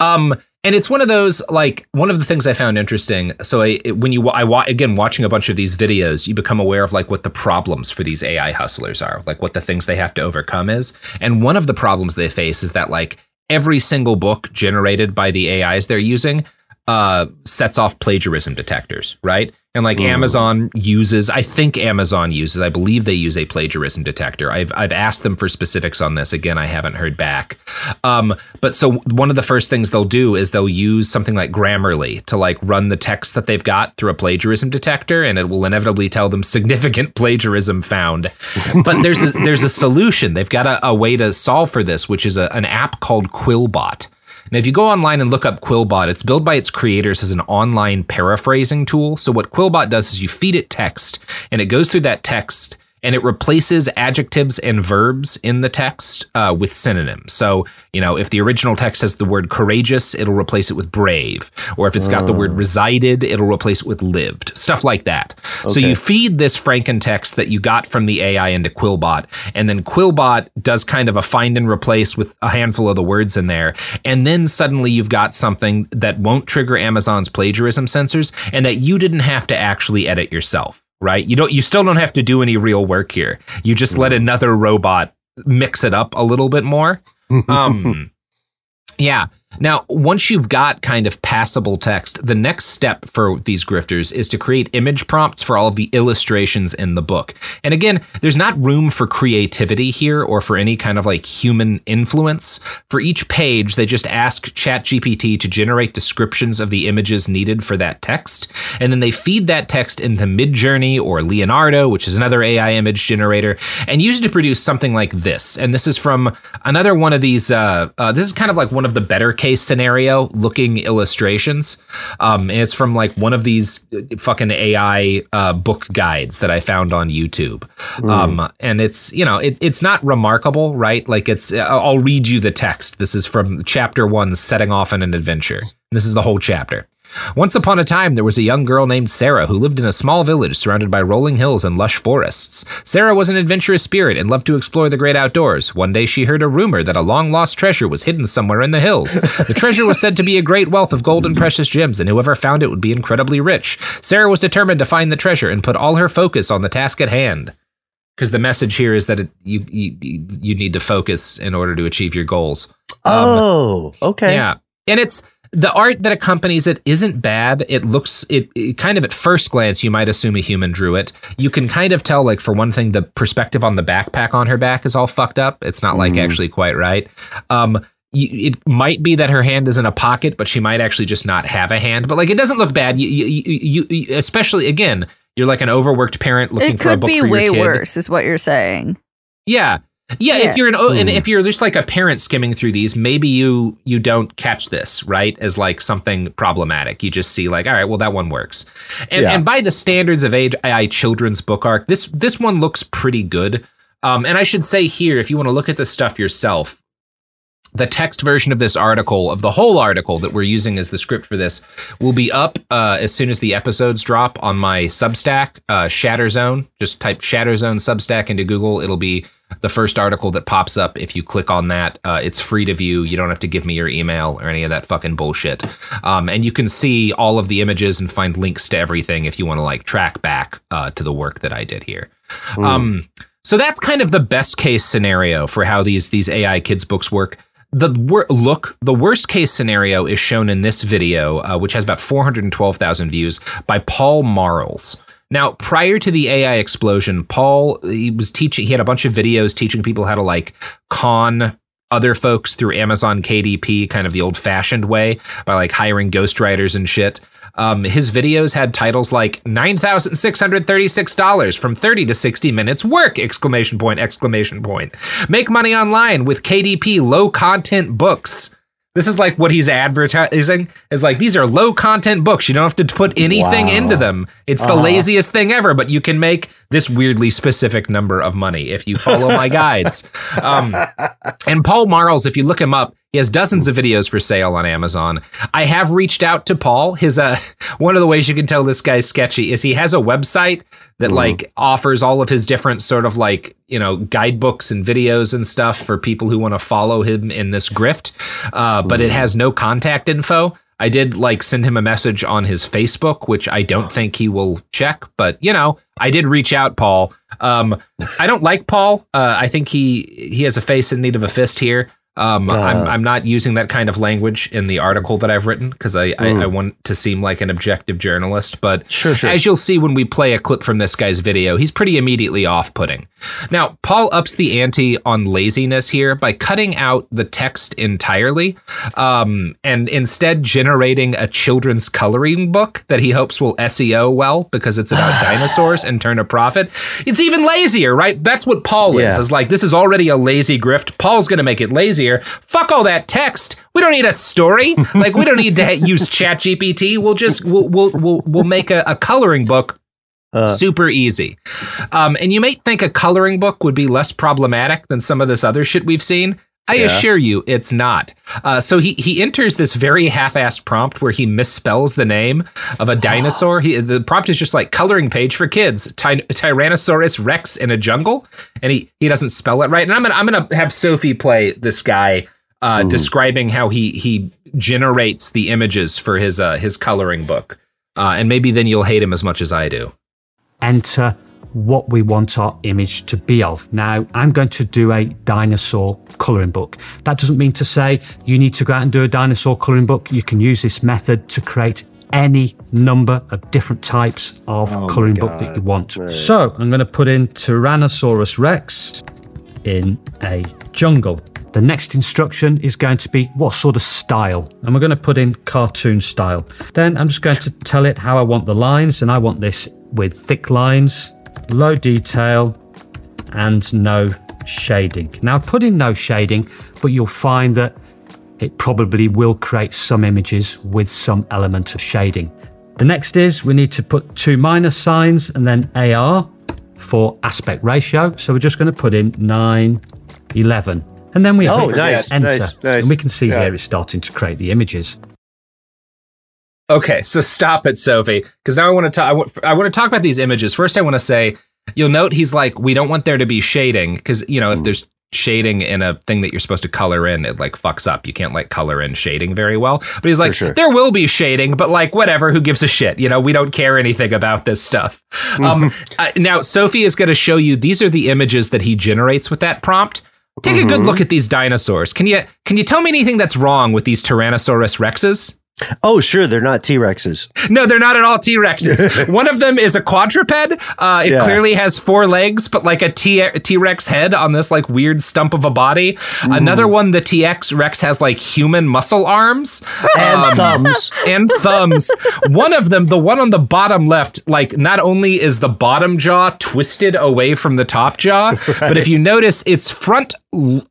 [SPEAKER 1] Um, and it's one of those like one of the things I found interesting. So I, it- when you I wa- again watching a bunch of these videos, you become aware of like what the problems for these AI hustlers are, like what the things they have to overcome is. And one of the problems they face is that like every single book generated by the AIs they're using uh, sets off plagiarism detectors, right? And like Amazon uses, I think Amazon uses, I believe they use a plagiarism detector. I've I've asked them for specifics on this. Again, I haven't heard back. Um, but so one of the first things they'll do is they'll use something like Grammarly to like run the text that they've got through a plagiarism detector, and it will inevitably tell them [laughs] significant plagiarism found. But there's a, there's a solution. They've got a, a way to solve for this, which is a, an app called Quillbot. Now, if you go online and look up Quillbot, it's built by its creators as an online paraphrasing tool. So, what Quillbot does is you feed it text, and it goes through that text and it replaces adjectives and verbs in the text uh, with synonyms. So, you know, if the original text has the word courageous, it'll replace it with brave. Or if it's got the word resided, it'll replace it with lived. Stuff like that. So you feed this Franken text that you got from the AI into Quillbot, and then Quillbot does kind of a find and replace with a handful of the words in there. And then suddenly you've got something that won't trigger Amazon's plagiarism sensors and that you didn't have to actually edit yourself, right? You don't you still don't have to do any real work here. You just let another robot mix it up a little bit more. [laughs] Um yeah. Now, once you've got kind of passable text, the next step for these grifters is to create image prompts for all of the illustrations in the book. And again, there's not room for creativity here or for any kind of like human influence. For each page, they just ask ChatGPT to generate descriptions of the images needed for that text. And then they feed that text into Midjourney or Leonardo, which is another AI image generator, and use it to produce something like this. And this is from another one of these. Uh, uh, this is kind of like one of the better case scenario looking illustrations. Um, and it's from like one of these uh, fucking AI uh, book guides that I found on YouTube. Um, and it's you know it, it's not remarkable, right? Like it's uh, I'll read you the text. This is from chapter one, setting off on an adventure. This is the whole chapter. Once upon a time, there was a young girl named Sarah who lived in a small village surrounded by rolling hills and lush forests. Sarah was an adventurous spirit and loved to explore the great outdoors. One day, she heard a rumor that a long lost treasure was hidden somewhere in the hills. The treasure was said to be a great wealth of gold and precious gems, and whoever found it would be incredibly rich. Sarah was determined to find the treasure and put all her focus on the task at hand. Because the message here is that it, you, you you need to focus in order to achieve your goals.
[SPEAKER 3] Um, oh, okay.
[SPEAKER 1] Yeah. And it's the art that accompanies it isn't bad. It looks it, it kind of at first glance you might assume a human drew it. You can kind of tell like for one thing the perspective on the backpack on her back is all fucked up. It's not like
[SPEAKER 3] Mhm.
[SPEAKER 1] actually quite right. Um it might be that her hand is in a pocket, but she might actually just not have a hand. But like, it doesn't look bad. You, you, you, you especially again, you're like an overworked parent looking
[SPEAKER 2] It
[SPEAKER 1] for a
[SPEAKER 2] could
[SPEAKER 1] book
[SPEAKER 2] be
[SPEAKER 1] for your kid.
[SPEAKER 2] It could be way worse, is what you're saying.
[SPEAKER 1] Yeah. Yeah,
[SPEAKER 2] Yeah.
[SPEAKER 1] if you're an oh, and
[SPEAKER 3] Hmm.
[SPEAKER 1] if you're just like a parent skimming through these, maybe you you don't catch this right as like something problematic. You just see like, all right, well that one works, and
[SPEAKER 3] Yeah.
[SPEAKER 1] and by the standards of AI children's book arc, this this one looks pretty good. Um, and I should say here, if you want to look at this stuff yourself, the text version of this article, of the whole article that we're using as the script for this, will be up uh, as soon as the episodes drop on my Substack, uh, Shatterzone. Just type Shatterzone Substack into Google. It'll be the first article that pops up if you click on that. Uh, it's free to view. You don't have to give me your email or any of that fucking bullshit. Um, and you can see all of the images and find links to everything if you want to like track back uh, to the work that I did here. Um, so that's kind of the best case scenario for how these these AI kids books work. The wor- look, the worst case scenario is shown in this video, uh, which has about 412,000 views by Paul Marles. Now, prior to the AI explosion, Paul he was teaching. He had a bunch of videos teaching people how to like con other folks through Amazon KDP, kind of the old-fashioned way, by like hiring ghostwriters and shit. Um, his videos had titles like nine thousand six hundred thirty-six dollars from thirty to sixty minutes work! Exclamation point! Exclamation point! Make money online with KDP low content books. This is like what he's advertising is like these are low content books. You don't have to put anything
[SPEAKER 3] Wow.
[SPEAKER 1] into them. It's the
[SPEAKER 3] Uh-huh.
[SPEAKER 1] laziest thing ever, but you can make this weirdly specific number of money if you follow my guides. [laughs] Um, and Paul Marles, if you look him up, He has dozens of videos for sale on Amazon. I have reached out to Paul. His uh [laughs] one of the ways you can tell this guy's sketchy is he has a website that like offers all of his different sort of like, you know, guidebooks and videos and stuff for people who want to follow him in this grift. Uh, but it has no contact info. I did like send him a message on his Facebook, which I don't think he will check, but you know, I did reach out, Paul. Um, I don't like Paul. Uh, I think he he has a face in need of a fist here. Um, I'm, I'm not using that kind of language in the article that I've written because I, I, I want to seem like an objective journalist. But
[SPEAKER 3] Sure, sure.
[SPEAKER 1] as you'll see when we play a clip from this guy's video, he's pretty immediately off putting. Now, Paul ups the ante on laziness here by cutting out the text entirely um, and instead generating a children's coloring book that he hopes will SEO well because it's about [sighs] dinosaurs and turn a profit. It's even lazier, right? That's what Paul is.
[SPEAKER 3] Yeah.
[SPEAKER 1] Is like, this is already a lazy grift. Paul's going to make it Fuck all that text. We don't need a story. [laughs] Like, we don't need to ha- use Chat GPT. We'll just, we'll, we'll, we'll, we'll make a, a coloring book
[SPEAKER 3] Uh,
[SPEAKER 1] super easy. Um, and you might think a coloring book would be less problematic than some of this other shit we've seen. I
[SPEAKER 3] Yeah.
[SPEAKER 1] assure you, it's not. Uh, so he he enters this very half-assed prompt where he misspells the name of a [gasps] dinosaur. He, the prompt is just like coloring page for kids, Ty- Tyrannosaurus Rex in a jungle, and he he doesn't spell it right. And I'm gonna I'm gonna have Sophie play this guy uh, describing how he he generates the images for his uh, his coloring book, uh, and maybe then you'll hate him as much as I do.
[SPEAKER 9] enter what we want our image to be of. Now, I'm going to do a dinosaur colouring book. That doesn't mean to say you need to go out and do a dinosaur colouring book. You can use this method to create any number of different types of
[SPEAKER 3] Oh
[SPEAKER 9] colouring book that you want.
[SPEAKER 3] Right.
[SPEAKER 9] So, I'm going to put in Tyrannosaurus Rex in a jungle. The next instruction is going to be what sort of style, and we're going to put in cartoon style. Then I'm just going to tell it how I want the lines, and I want this with thick lines, low detail, and no shading. Now, put in no shading, but you'll find that it probably will create some images with some element of shading. The next is we need to put two minus signs and then AR for aspect ratio. So we're just going to put in 9, 11. And then we
[SPEAKER 3] Oh,
[SPEAKER 9] hit
[SPEAKER 3] nice,
[SPEAKER 9] enter.
[SPEAKER 3] nice, nice.
[SPEAKER 9] And we can see
[SPEAKER 3] Yeah.
[SPEAKER 9] here it's starting to create the images.
[SPEAKER 1] Okay, so stop it, Sophie, because now I want to talk. I want, to talk about these images. First, I want to say you'll note he's like, we don't want there to be shading because you know if there's shading in a thing that you're supposed to color in, it like fucks up. You can't like color in shading very well. But he's like,
[SPEAKER 3] sure.
[SPEAKER 1] there will be shading, but like whatever. Who gives a shit? You know, we don't care anything about this stuff. um, [laughs] uh, now Sophie is going to show you these are the images that he generates with that prompt. Take a good look at these dinosaurs. Can you can you tell me anything that's wrong with these Tyrannosaurus rexes?
[SPEAKER 3] Oh, sure, they're not T Rexes.
[SPEAKER 1] No, they're not at all T Rexes. [laughs] One of them is a quadruped. Uh, it
[SPEAKER 3] Yeah.
[SPEAKER 1] clearly has four legs, but like a T Rex head on this like weird stump of a body. Another one, the T X Rex has like human muscle arms
[SPEAKER 3] And
[SPEAKER 1] Um,
[SPEAKER 3] thumbs. [laughs]
[SPEAKER 1] and thumbs. one of them, the one on the bottom left, like not only is the bottom jaw twisted away from the top jaw, [laughs] but if you notice, its front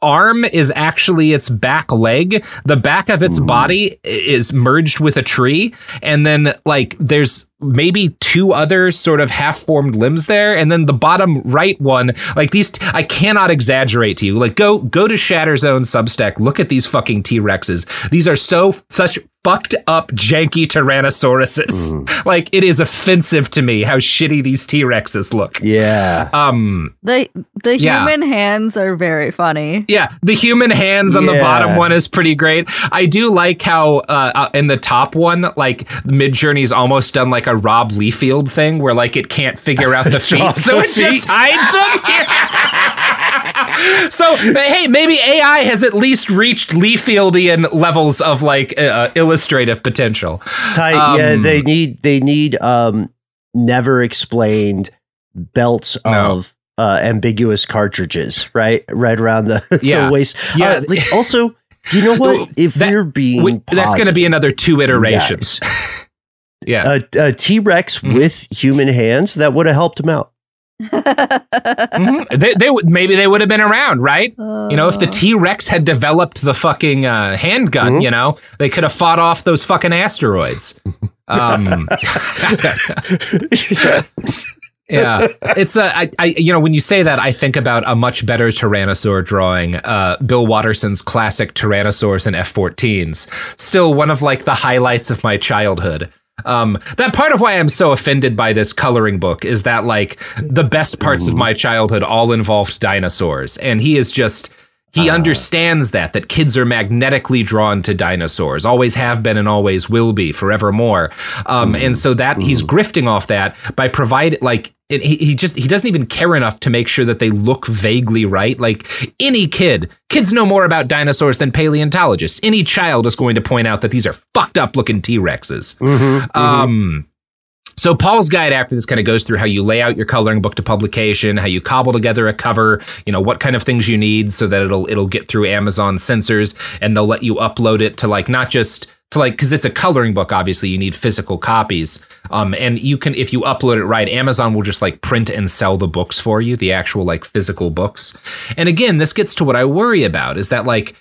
[SPEAKER 1] arm is actually its back leg. The back of its body is merged with a tree, and then like there's maybe two other sort of half-formed limbs there and then the bottom right one like these t- i cannot exaggerate to you like go go to shatterzone substack look at these fucking t-rexes these are so such fucked up janky tyrannosauruses [laughs] like it is offensive to me how shitty these t-rexes look
[SPEAKER 3] Yeah.
[SPEAKER 1] um
[SPEAKER 2] The the
[SPEAKER 1] Yeah.
[SPEAKER 2] human hands are very funny.
[SPEAKER 1] Yeah, the human hands on the bottom one is pretty great. I do like how uh, uh, in the top one, like Midjourney's almost done like a Rob Liefeld thing, where like it can't figure out the [laughs] feet, so
[SPEAKER 3] the
[SPEAKER 1] it just hides them. [laughs] so hey, maybe AI has at least reached Liefeldian levels of like uh, illustrative potential.
[SPEAKER 3] Tight. yeah,
[SPEAKER 1] Um,
[SPEAKER 3] they need they need um never explained belts
[SPEAKER 1] No.
[SPEAKER 3] of uh ambiguous cartridges, right? Right around the, [laughs] the waist.
[SPEAKER 1] Yeah.
[SPEAKER 3] Uh, like also, you know what? If
[SPEAKER 1] That-
[SPEAKER 3] we're being
[SPEAKER 1] Wait, that's going to be another two iterations. Yeah.
[SPEAKER 3] a, a T Rex
[SPEAKER 1] Mhm.
[SPEAKER 3] with human hands that would have helped him out.
[SPEAKER 1] Mhm. They, they would maybe they would have been around, right? You know, if the
[SPEAKER 2] Uh,
[SPEAKER 1] T Rex had developed the fucking uh, handgun,
[SPEAKER 3] Mhm.
[SPEAKER 1] you know, they could have fought off those fucking asteroids. Um, [laughs] yeah, it's a. I, I, you know, when you say that, I think about a much better Tyrannosaur drawing, uh, Bill Watterson's classic Tyrannosaurs and F-14s. Still one of like the highlights of my childhood. Um, that part of why I'm so offended by this coloring book is that like the best parts of my childhood all involved dinosaurs, and he is just he understands that that kids are magnetically drawn to dinosaurs, always have been and always will be forevermore. Um, and so that he's grifting off that by providing like it, he, he just he doesn't even care enough to make sure that they look vaguely right. Like any kid, kids know more about dinosaurs than paleontologists. Any child is going to point out that these are fucked up looking T Rexes. Um, so Paul's guide after this kind of goes through how you lay out your coloring book to publication, how you cobble together a cover, you know, what kind of things you need so that it'll it'll get through Amazon censors and they'll let you upload it to like not just to like because it's a coloring book obviously you need physical copies. Um and you can if you upload it right amazon will just like print and sell the books for you the actual like physical books. And again this gets to what i worry about is that like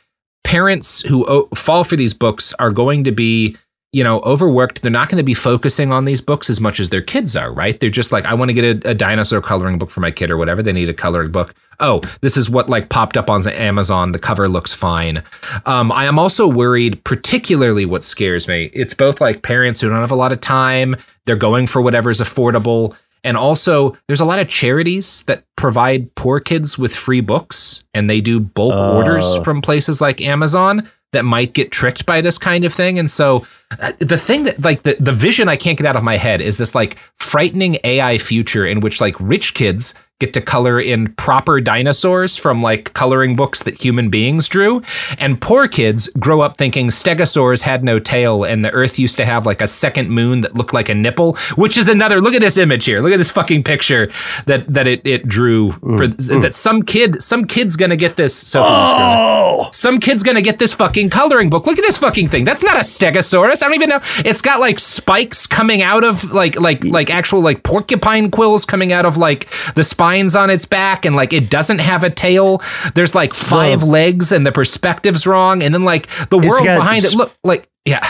[SPEAKER 1] parents who o- fall for these books are going to be you know overworked they're not going to be focusing on these books as much as their kids are right? They're just like i want to get a, a dinosaur coloring book for my kid or whatever. They need a coloring book. Oh this is what like popped up on amazon. The cover looks fine. Um, i am also worried particularly what scares me it's both like parents who don't have a lot of time they're going for whatever's affordable and also there's a lot of charities that provide poor kids with free books and they do bulk
[SPEAKER 3] Oh.
[SPEAKER 1] orders from places like amazon that might get tricked by this kind of thing. And so uh, the thing that like the, the vision i can't get out of my head is this like frightening ai future in which like rich kids get to color in proper dinosaurs from like coloring books that human beings drew and poor kids grow up thinking stegosaurs had no tail and the earth used to have like a second moon that looked like a nipple which is another look at this image here look at this fucking picture that that it, it drew mm, for mm. that some kid some kid's gonna get this so
[SPEAKER 3] Oh,
[SPEAKER 1] some kid's gonna get this fucking coloring book. Look at this fucking thing. That's not a stegosaurus. I don't even know. It's got like spikes coming out of like like like actual like porcupine quills coming out of like the spines on its back, and like it doesn't have a tail. There's like five
[SPEAKER 3] Well-
[SPEAKER 1] legs, and the perspective's wrong, and then like the world
[SPEAKER 3] got
[SPEAKER 1] behind it. Look like yeah,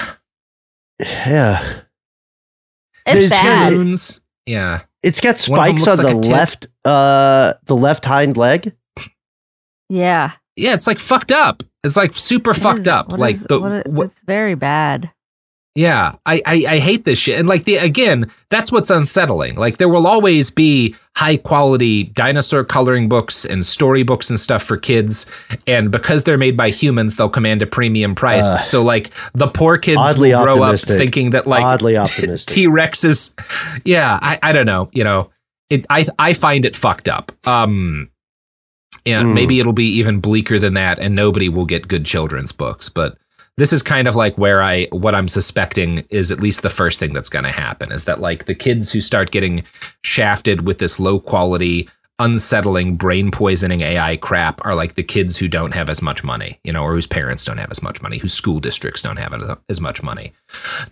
[SPEAKER 3] yeah.
[SPEAKER 2] It's
[SPEAKER 3] It's
[SPEAKER 2] sad.
[SPEAKER 3] got-
[SPEAKER 1] Yeah,
[SPEAKER 3] It's got
[SPEAKER 1] One of them
[SPEAKER 3] spikes on
[SPEAKER 1] looks
[SPEAKER 3] the
[SPEAKER 1] like a tip.
[SPEAKER 3] left, uh, the left hind leg.
[SPEAKER 2] Yeah.
[SPEAKER 1] yeah. It's like fucked up. It's like super
[SPEAKER 2] It
[SPEAKER 1] fucked
[SPEAKER 2] is-
[SPEAKER 1] up.
[SPEAKER 2] what
[SPEAKER 1] like
[SPEAKER 2] is-
[SPEAKER 1] the
[SPEAKER 2] what
[SPEAKER 1] what-
[SPEAKER 2] it's very bad.
[SPEAKER 1] Yeah, I, I I hate this shit. And like the again, that's what's unsettling. Like there will always be high quality dinosaur coloring books and storybooks and stuff for kids, and because they're made by humans, they'll command a premium price.
[SPEAKER 3] Ugh.
[SPEAKER 1] so like the poor kids
[SPEAKER 3] Oddly
[SPEAKER 1] will grow up thinking that like
[SPEAKER 3] Oddly [laughs] optimistic.
[SPEAKER 1] T Rexes. Yeah, I I don't know. You know, it I I find it fucked up. Um. Yeah,
[SPEAKER 3] Hmm.
[SPEAKER 1] maybe it'll be even bleaker than that, and nobody will get good children's books. But this is kind of like where I what I'm suspecting is at least the first thing that's going to happen is that like the kids who start getting shafted with this low quality unsettling brain poisoning AI crap are like the kids who don't have as much money, you know, or whose parents don't have as much money, whose school districts don't have as- much money.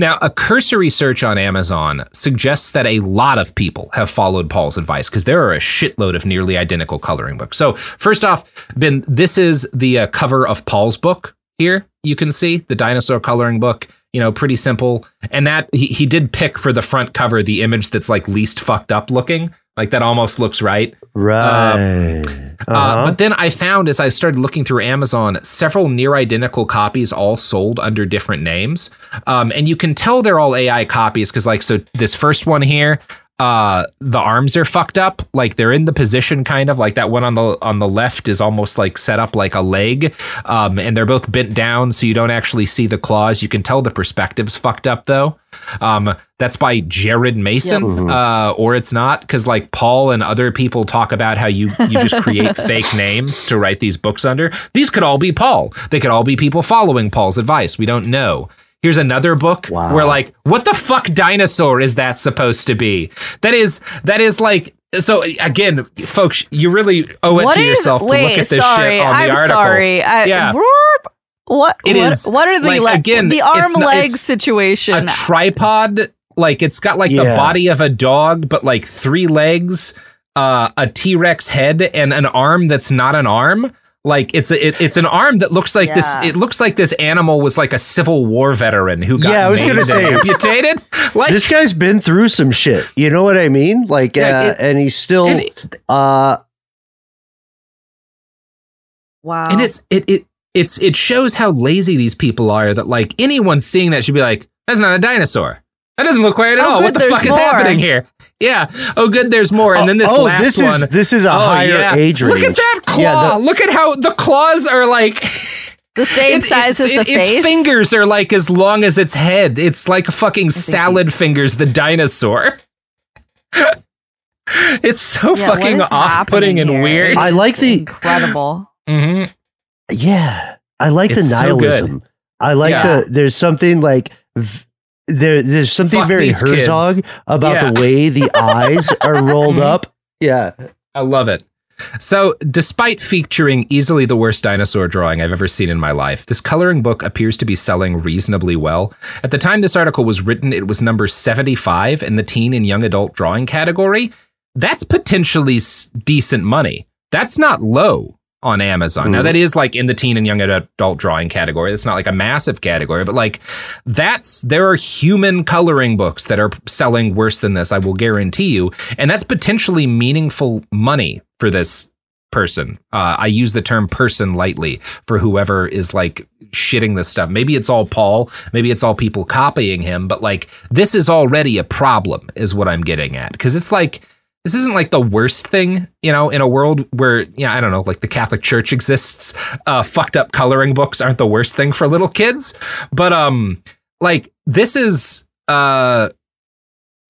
[SPEAKER 1] Now, a cursory search on Amazon suggests that a lot of people have followed Paul's advice because there are a shitload of nearly identical coloring books. So, first off, Ben, this is the uh, cover of Paul's book here. You can see the dinosaur coloring book. You know, pretty simple. And that he, he did pick for the front cover the image that's like least fucked up looking. Like that almost looks right.
[SPEAKER 3] Right.
[SPEAKER 1] Uh,
[SPEAKER 3] Uh-huh.
[SPEAKER 1] but then I found as I started looking through Amazon, several near identical copies all sold under different names. Um, and you can tell they're all AI copies because, like, so this first one here, uh, the arms are fucked up. Like they're in the position kind of like that one on the on the left is almost like set up like a leg. Um, and they're both bent down so you don't actually see the claws. You can tell the perspective's fucked up though. Um, that's by Jared Mason, uh, or it's not because like Paul and other people talk about how you you just create [laughs] fake names to write these books under. These could all be Paul. They could all be people following Paul's advice. We don't know. Here's another book
[SPEAKER 3] Wow.
[SPEAKER 1] where like what the fuck dinosaur is that supposed to be? That is that is like so again, folks, you really owe it
[SPEAKER 2] What
[SPEAKER 1] to
[SPEAKER 2] is-
[SPEAKER 1] yourself to
[SPEAKER 2] wait,
[SPEAKER 1] look at this
[SPEAKER 2] sorry,
[SPEAKER 1] shit on the
[SPEAKER 2] I'm
[SPEAKER 1] article.
[SPEAKER 2] sorry. I,
[SPEAKER 1] Yeah.
[SPEAKER 2] What?
[SPEAKER 1] It
[SPEAKER 2] what,
[SPEAKER 1] is,
[SPEAKER 2] What are the
[SPEAKER 1] like,
[SPEAKER 2] le-
[SPEAKER 1] again,
[SPEAKER 2] the arm
[SPEAKER 1] it's not-
[SPEAKER 2] leg
[SPEAKER 1] it's
[SPEAKER 2] situation?
[SPEAKER 1] a tripod like it's got like the body of a dog but like three legs uh a t-rex head and an arm that's not an arm Like it's a, it, it's an arm that looks like this. It looks like this animal was like a Civil War veteran who got
[SPEAKER 3] Yeah, I was gonna say-
[SPEAKER 1] amputated. [laughs] Like
[SPEAKER 3] this guy's been through some shit. You know what I mean? Like,
[SPEAKER 1] Yeah,
[SPEAKER 3] uh,
[SPEAKER 1] it-
[SPEAKER 3] and he's still,
[SPEAKER 1] and it-
[SPEAKER 3] uh,
[SPEAKER 2] Wow.
[SPEAKER 1] and it's it it it's it shows how lazy these people are. That like anyone seeing that should be like, that's not a dinosaur. That doesn't look like it at
[SPEAKER 2] Oh,
[SPEAKER 1] all.
[SPEAKER 2] good,
[SPEAKER 1] what the
[SPEAKER 2] there's
[SPEAKER 1] fuck is happening here? Yeah. Oh, good. There's more. And then this
[SPEAKER 3] oh,
[SPEAKER 1] last
[SPEAKER 3] this
[SPEAKER 1] one.
[SPEAKER 3] is this is a
[SPEAKER 1] Oh,
[SPEAKER 3] higher
[SPEAKER 1] yeah.
[SPEAKER 3] age range.
[SPEAKER 1] Look at that claw.
[SPEAKER 3] Yeah, the-
[SPEAKER 1] Look at how the claws are like. [laughs]
[SPEAKER 2] the same
[SPEAKER 1] It-
[SPEAKER 2] size
[SPEAKER 1] it's,
[SPEAKER 2] as the face.
[SPEAKER 1] Its fingers are like as long as its head. It's like fucking salad fingers, the dinosaur. [laughs] it's so
[SPEAKER 2] Yeah,
[SPEAKER 1] fucking off-putting and
[SPEAKER 2] here?
[SPEAKER 1] weird.
[SPEAKER 3] I like the
[SPEAKER 2] incredible. [gasps]
[SPEAKER 1] Mhm.
[SPEAKER 3] yeah. I like
[SPEAKER 1] It's
[SPEAKER 3] the
[SPEAKER 1] so
[SPEAKER 3] nihilism. I like
[SPEAKER 1] Yeah.
[SPEAKER 3] the there's something like v- there there's something
[SPEAKER 1] Fuck
[SPEAKER 3] very
[SPEAKER 1] these kids.
[SPEAKER 3] Herzog about
[SPEAKER 1] Yeah.
[SPEAKER 3] the way the [laughs] eyes are rolled
[SPEAKER 1] Mhm.
[SPEAKER 3] up. Yeah.
[SPEAKER 1] I love it. So, despite featuring easily the worst dinosaur drawing I've ever seen in my life, this coloring book appears to be selling reasonably well. At the time this article was written, it was number 75 in the teen and young adult drawing category. That's potentially s- decent money. That's not low on Amazon. Now,
[SPEAKER 3] Mhm.
[SPEAKER 1] that is like in the teen and young adult drawing category. That's not like a massive category, but like that's there are human coloring books that are selling worse than this, I will guarantee you. And that's potentially meaningful money for this person. Uh, I use the term person lightly for whoever is like shitting this stuff. Maybe it's all Paul, maybe it's all people copying him, but like this is already a problem, is what I'm getting at. Because it's like, this isn't like the worst thing, you know, in a world where, yeah, I don't know, like the Catholic Church exists. Uh, fucked up coloring books aren't the worst thing for little kids. But, um, like, this is, uh,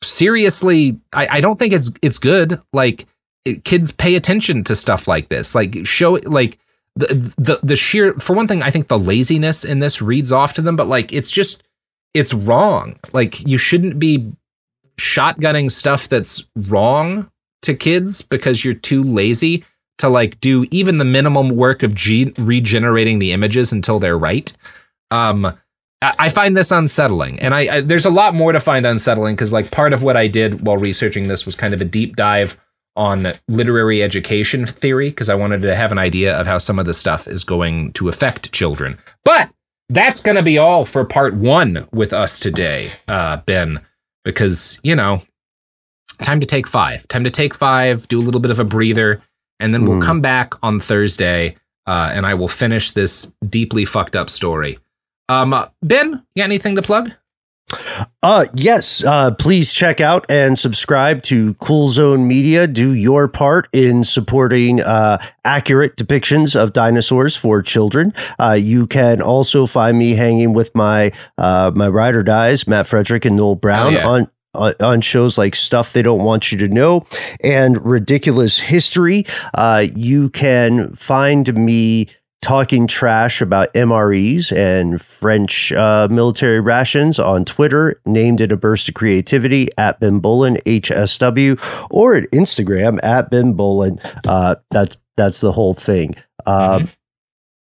[SPEAKER 1] seriously, I, I don't think it's, it's good. Like, it- kids pay attention to stuff like this. Like, show, like, the, the, the sheer, for one thing, I think the laziness in this reads off to them, but like, it's just, it's wrong. Like, you shouldn't be shotgunning stuff that's wrong to kids because you're too lazy to like do even the minimum work of ge- regenerating the images until they're right. Um, I, find this unsettling, and I, I there's a lot more to find unsettling because like part of what I did while researching this was kind of a deep dive on literary education theory because I wanted to have an idea of how some of this stuff is going to affect children. But that's going to be all for part one with us today, uh, Ben because you know time to take five. Time to take five do a little bit of a breather and then we'll
[SPEAKER 3] Mhm.
[SPEAKER 1] come back on thursday uh, and i will finish this deeply fucked up story. Um uh, ben you got anything to plug
[SPEAKER 3] Uh yes, uh please check out and subscribe to Cool Zone Media. Do your part in supporting uh accurate depictions of dinosaurs for children. Uh you can also find me hanging with my uh my ride or dies, Matt Frederick and Noel Brown
[SPEAKER 1] yeah.
[SPEAKER 3] on on on shows like Stuff They Don't Want You to Know and Ridiculous History. Uh, you can find me talking trash about MREs and French uh, military rations on Twitter, named it a burst of creativity at Ben Bowlin HSW, or at Instagram at Ben Bowlin. Uh, that's that's the whole thing. Uh,
[SPEAKER 1] Mhm.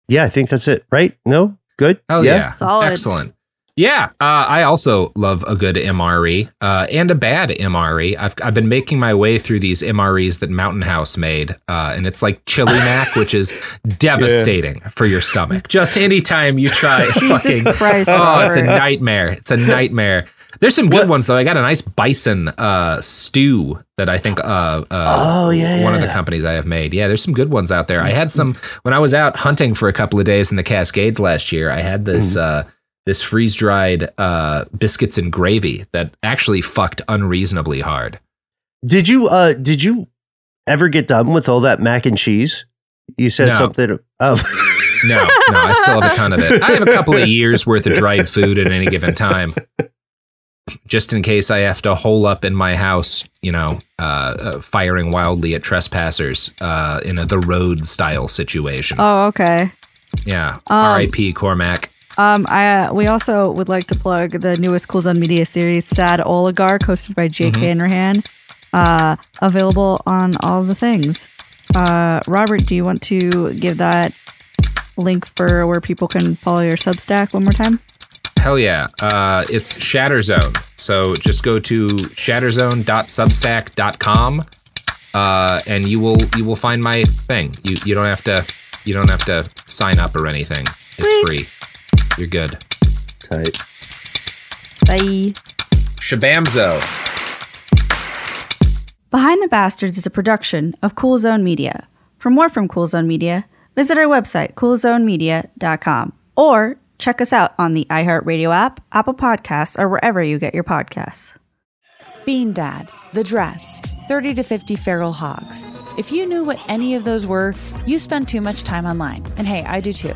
[SPEAKER 3] Yeah, I think that's it. Right? No, good.
[SPEAKER 1] oh yeah,
[SPEAKER 2] Solid.
[SPEAKER 1] excellent yeah uh, i also love a good mre uh, and a bad mre I've, I've been making my way through these mres that mountain house made uh, and it's like chili [laughs] mac which is devastating for your stomach just anytime you try [laughs]
[SPEAKER 2] Jesus
[SPEAKER 1] fucking
[SPEAKER 2] Christ.
[SPEAKER 1] Oh, it's a nightmare. It's a nightmare. There's some good ones though. I got a nice bison uh, stew that I think uh, uh,
[SPEAKER 3] Oh, yeah,
[SPEAKER 1] one of the companies I have made. Yeah, there's some good ones out there. I had some when I was out hunting for a couple of days in the Cascades last year. I had this
[SPEAKER 3] Mm.
[SPEAKER 1] This freeze dried uh, biscuits and gravy that actually fucked unreasonably hard.
[SPEAKER 3] Did you uh did you ever get done with all that mac and cheese? You said
[SPEAKER 1] No.
[SPEAKER 3] something. Oh,
[SPEAKER 1] No, no, I still have a ton of it. I have a couple of years worth of dried food at any given time. Just in case I have to hole up in my house, you know, uh, uh, firing wildly at trespassers uh, in a the road style situation.
[SPEAKER 2] Oh, okay.
[SPEAKER 1] yeah.
[SPEAKER 2] Um,
[SPEAKER 1] R.I.P. Cormac.
[SPEAKER 2] Um, I uh, we also would like to plug the newest Cool Zone Media series, Sad Oligarch, hosted by Jake
[SPEAKER 1] Mm-hmm.
[SPEAKER 2] Hanrahan. Uh, available on all the things. Uh, Robert, do you want to give that link for where people can follow your Substack one more time?
[SPEAKER 1] Hell yeah. Uh, it's Shatterzone. So just go to shatterzone.substack.com uh, and you will you will find my thing. You you don't have to You don't have to sign up or anything. It's free. You're good.
[SPEAKER 3] Tight.
[SPEAKER 2] Bye.
[SPEAKER 1] Shabamzo.
[SPEAKER 2] Behind the Bastards is a production of Cool Zone Media. For more from Cool Zone Media, visit our website, coolzonemedia.com, or check us out on the iHeartRadio app, Apple Podcasts, or wherever you get your podcasts.
[SPEAKER 5] Bean Dad, The Dress, 30 to 50 Feral Hogs. If you knew what any of those were, you spend too much time online. And hey, I do too.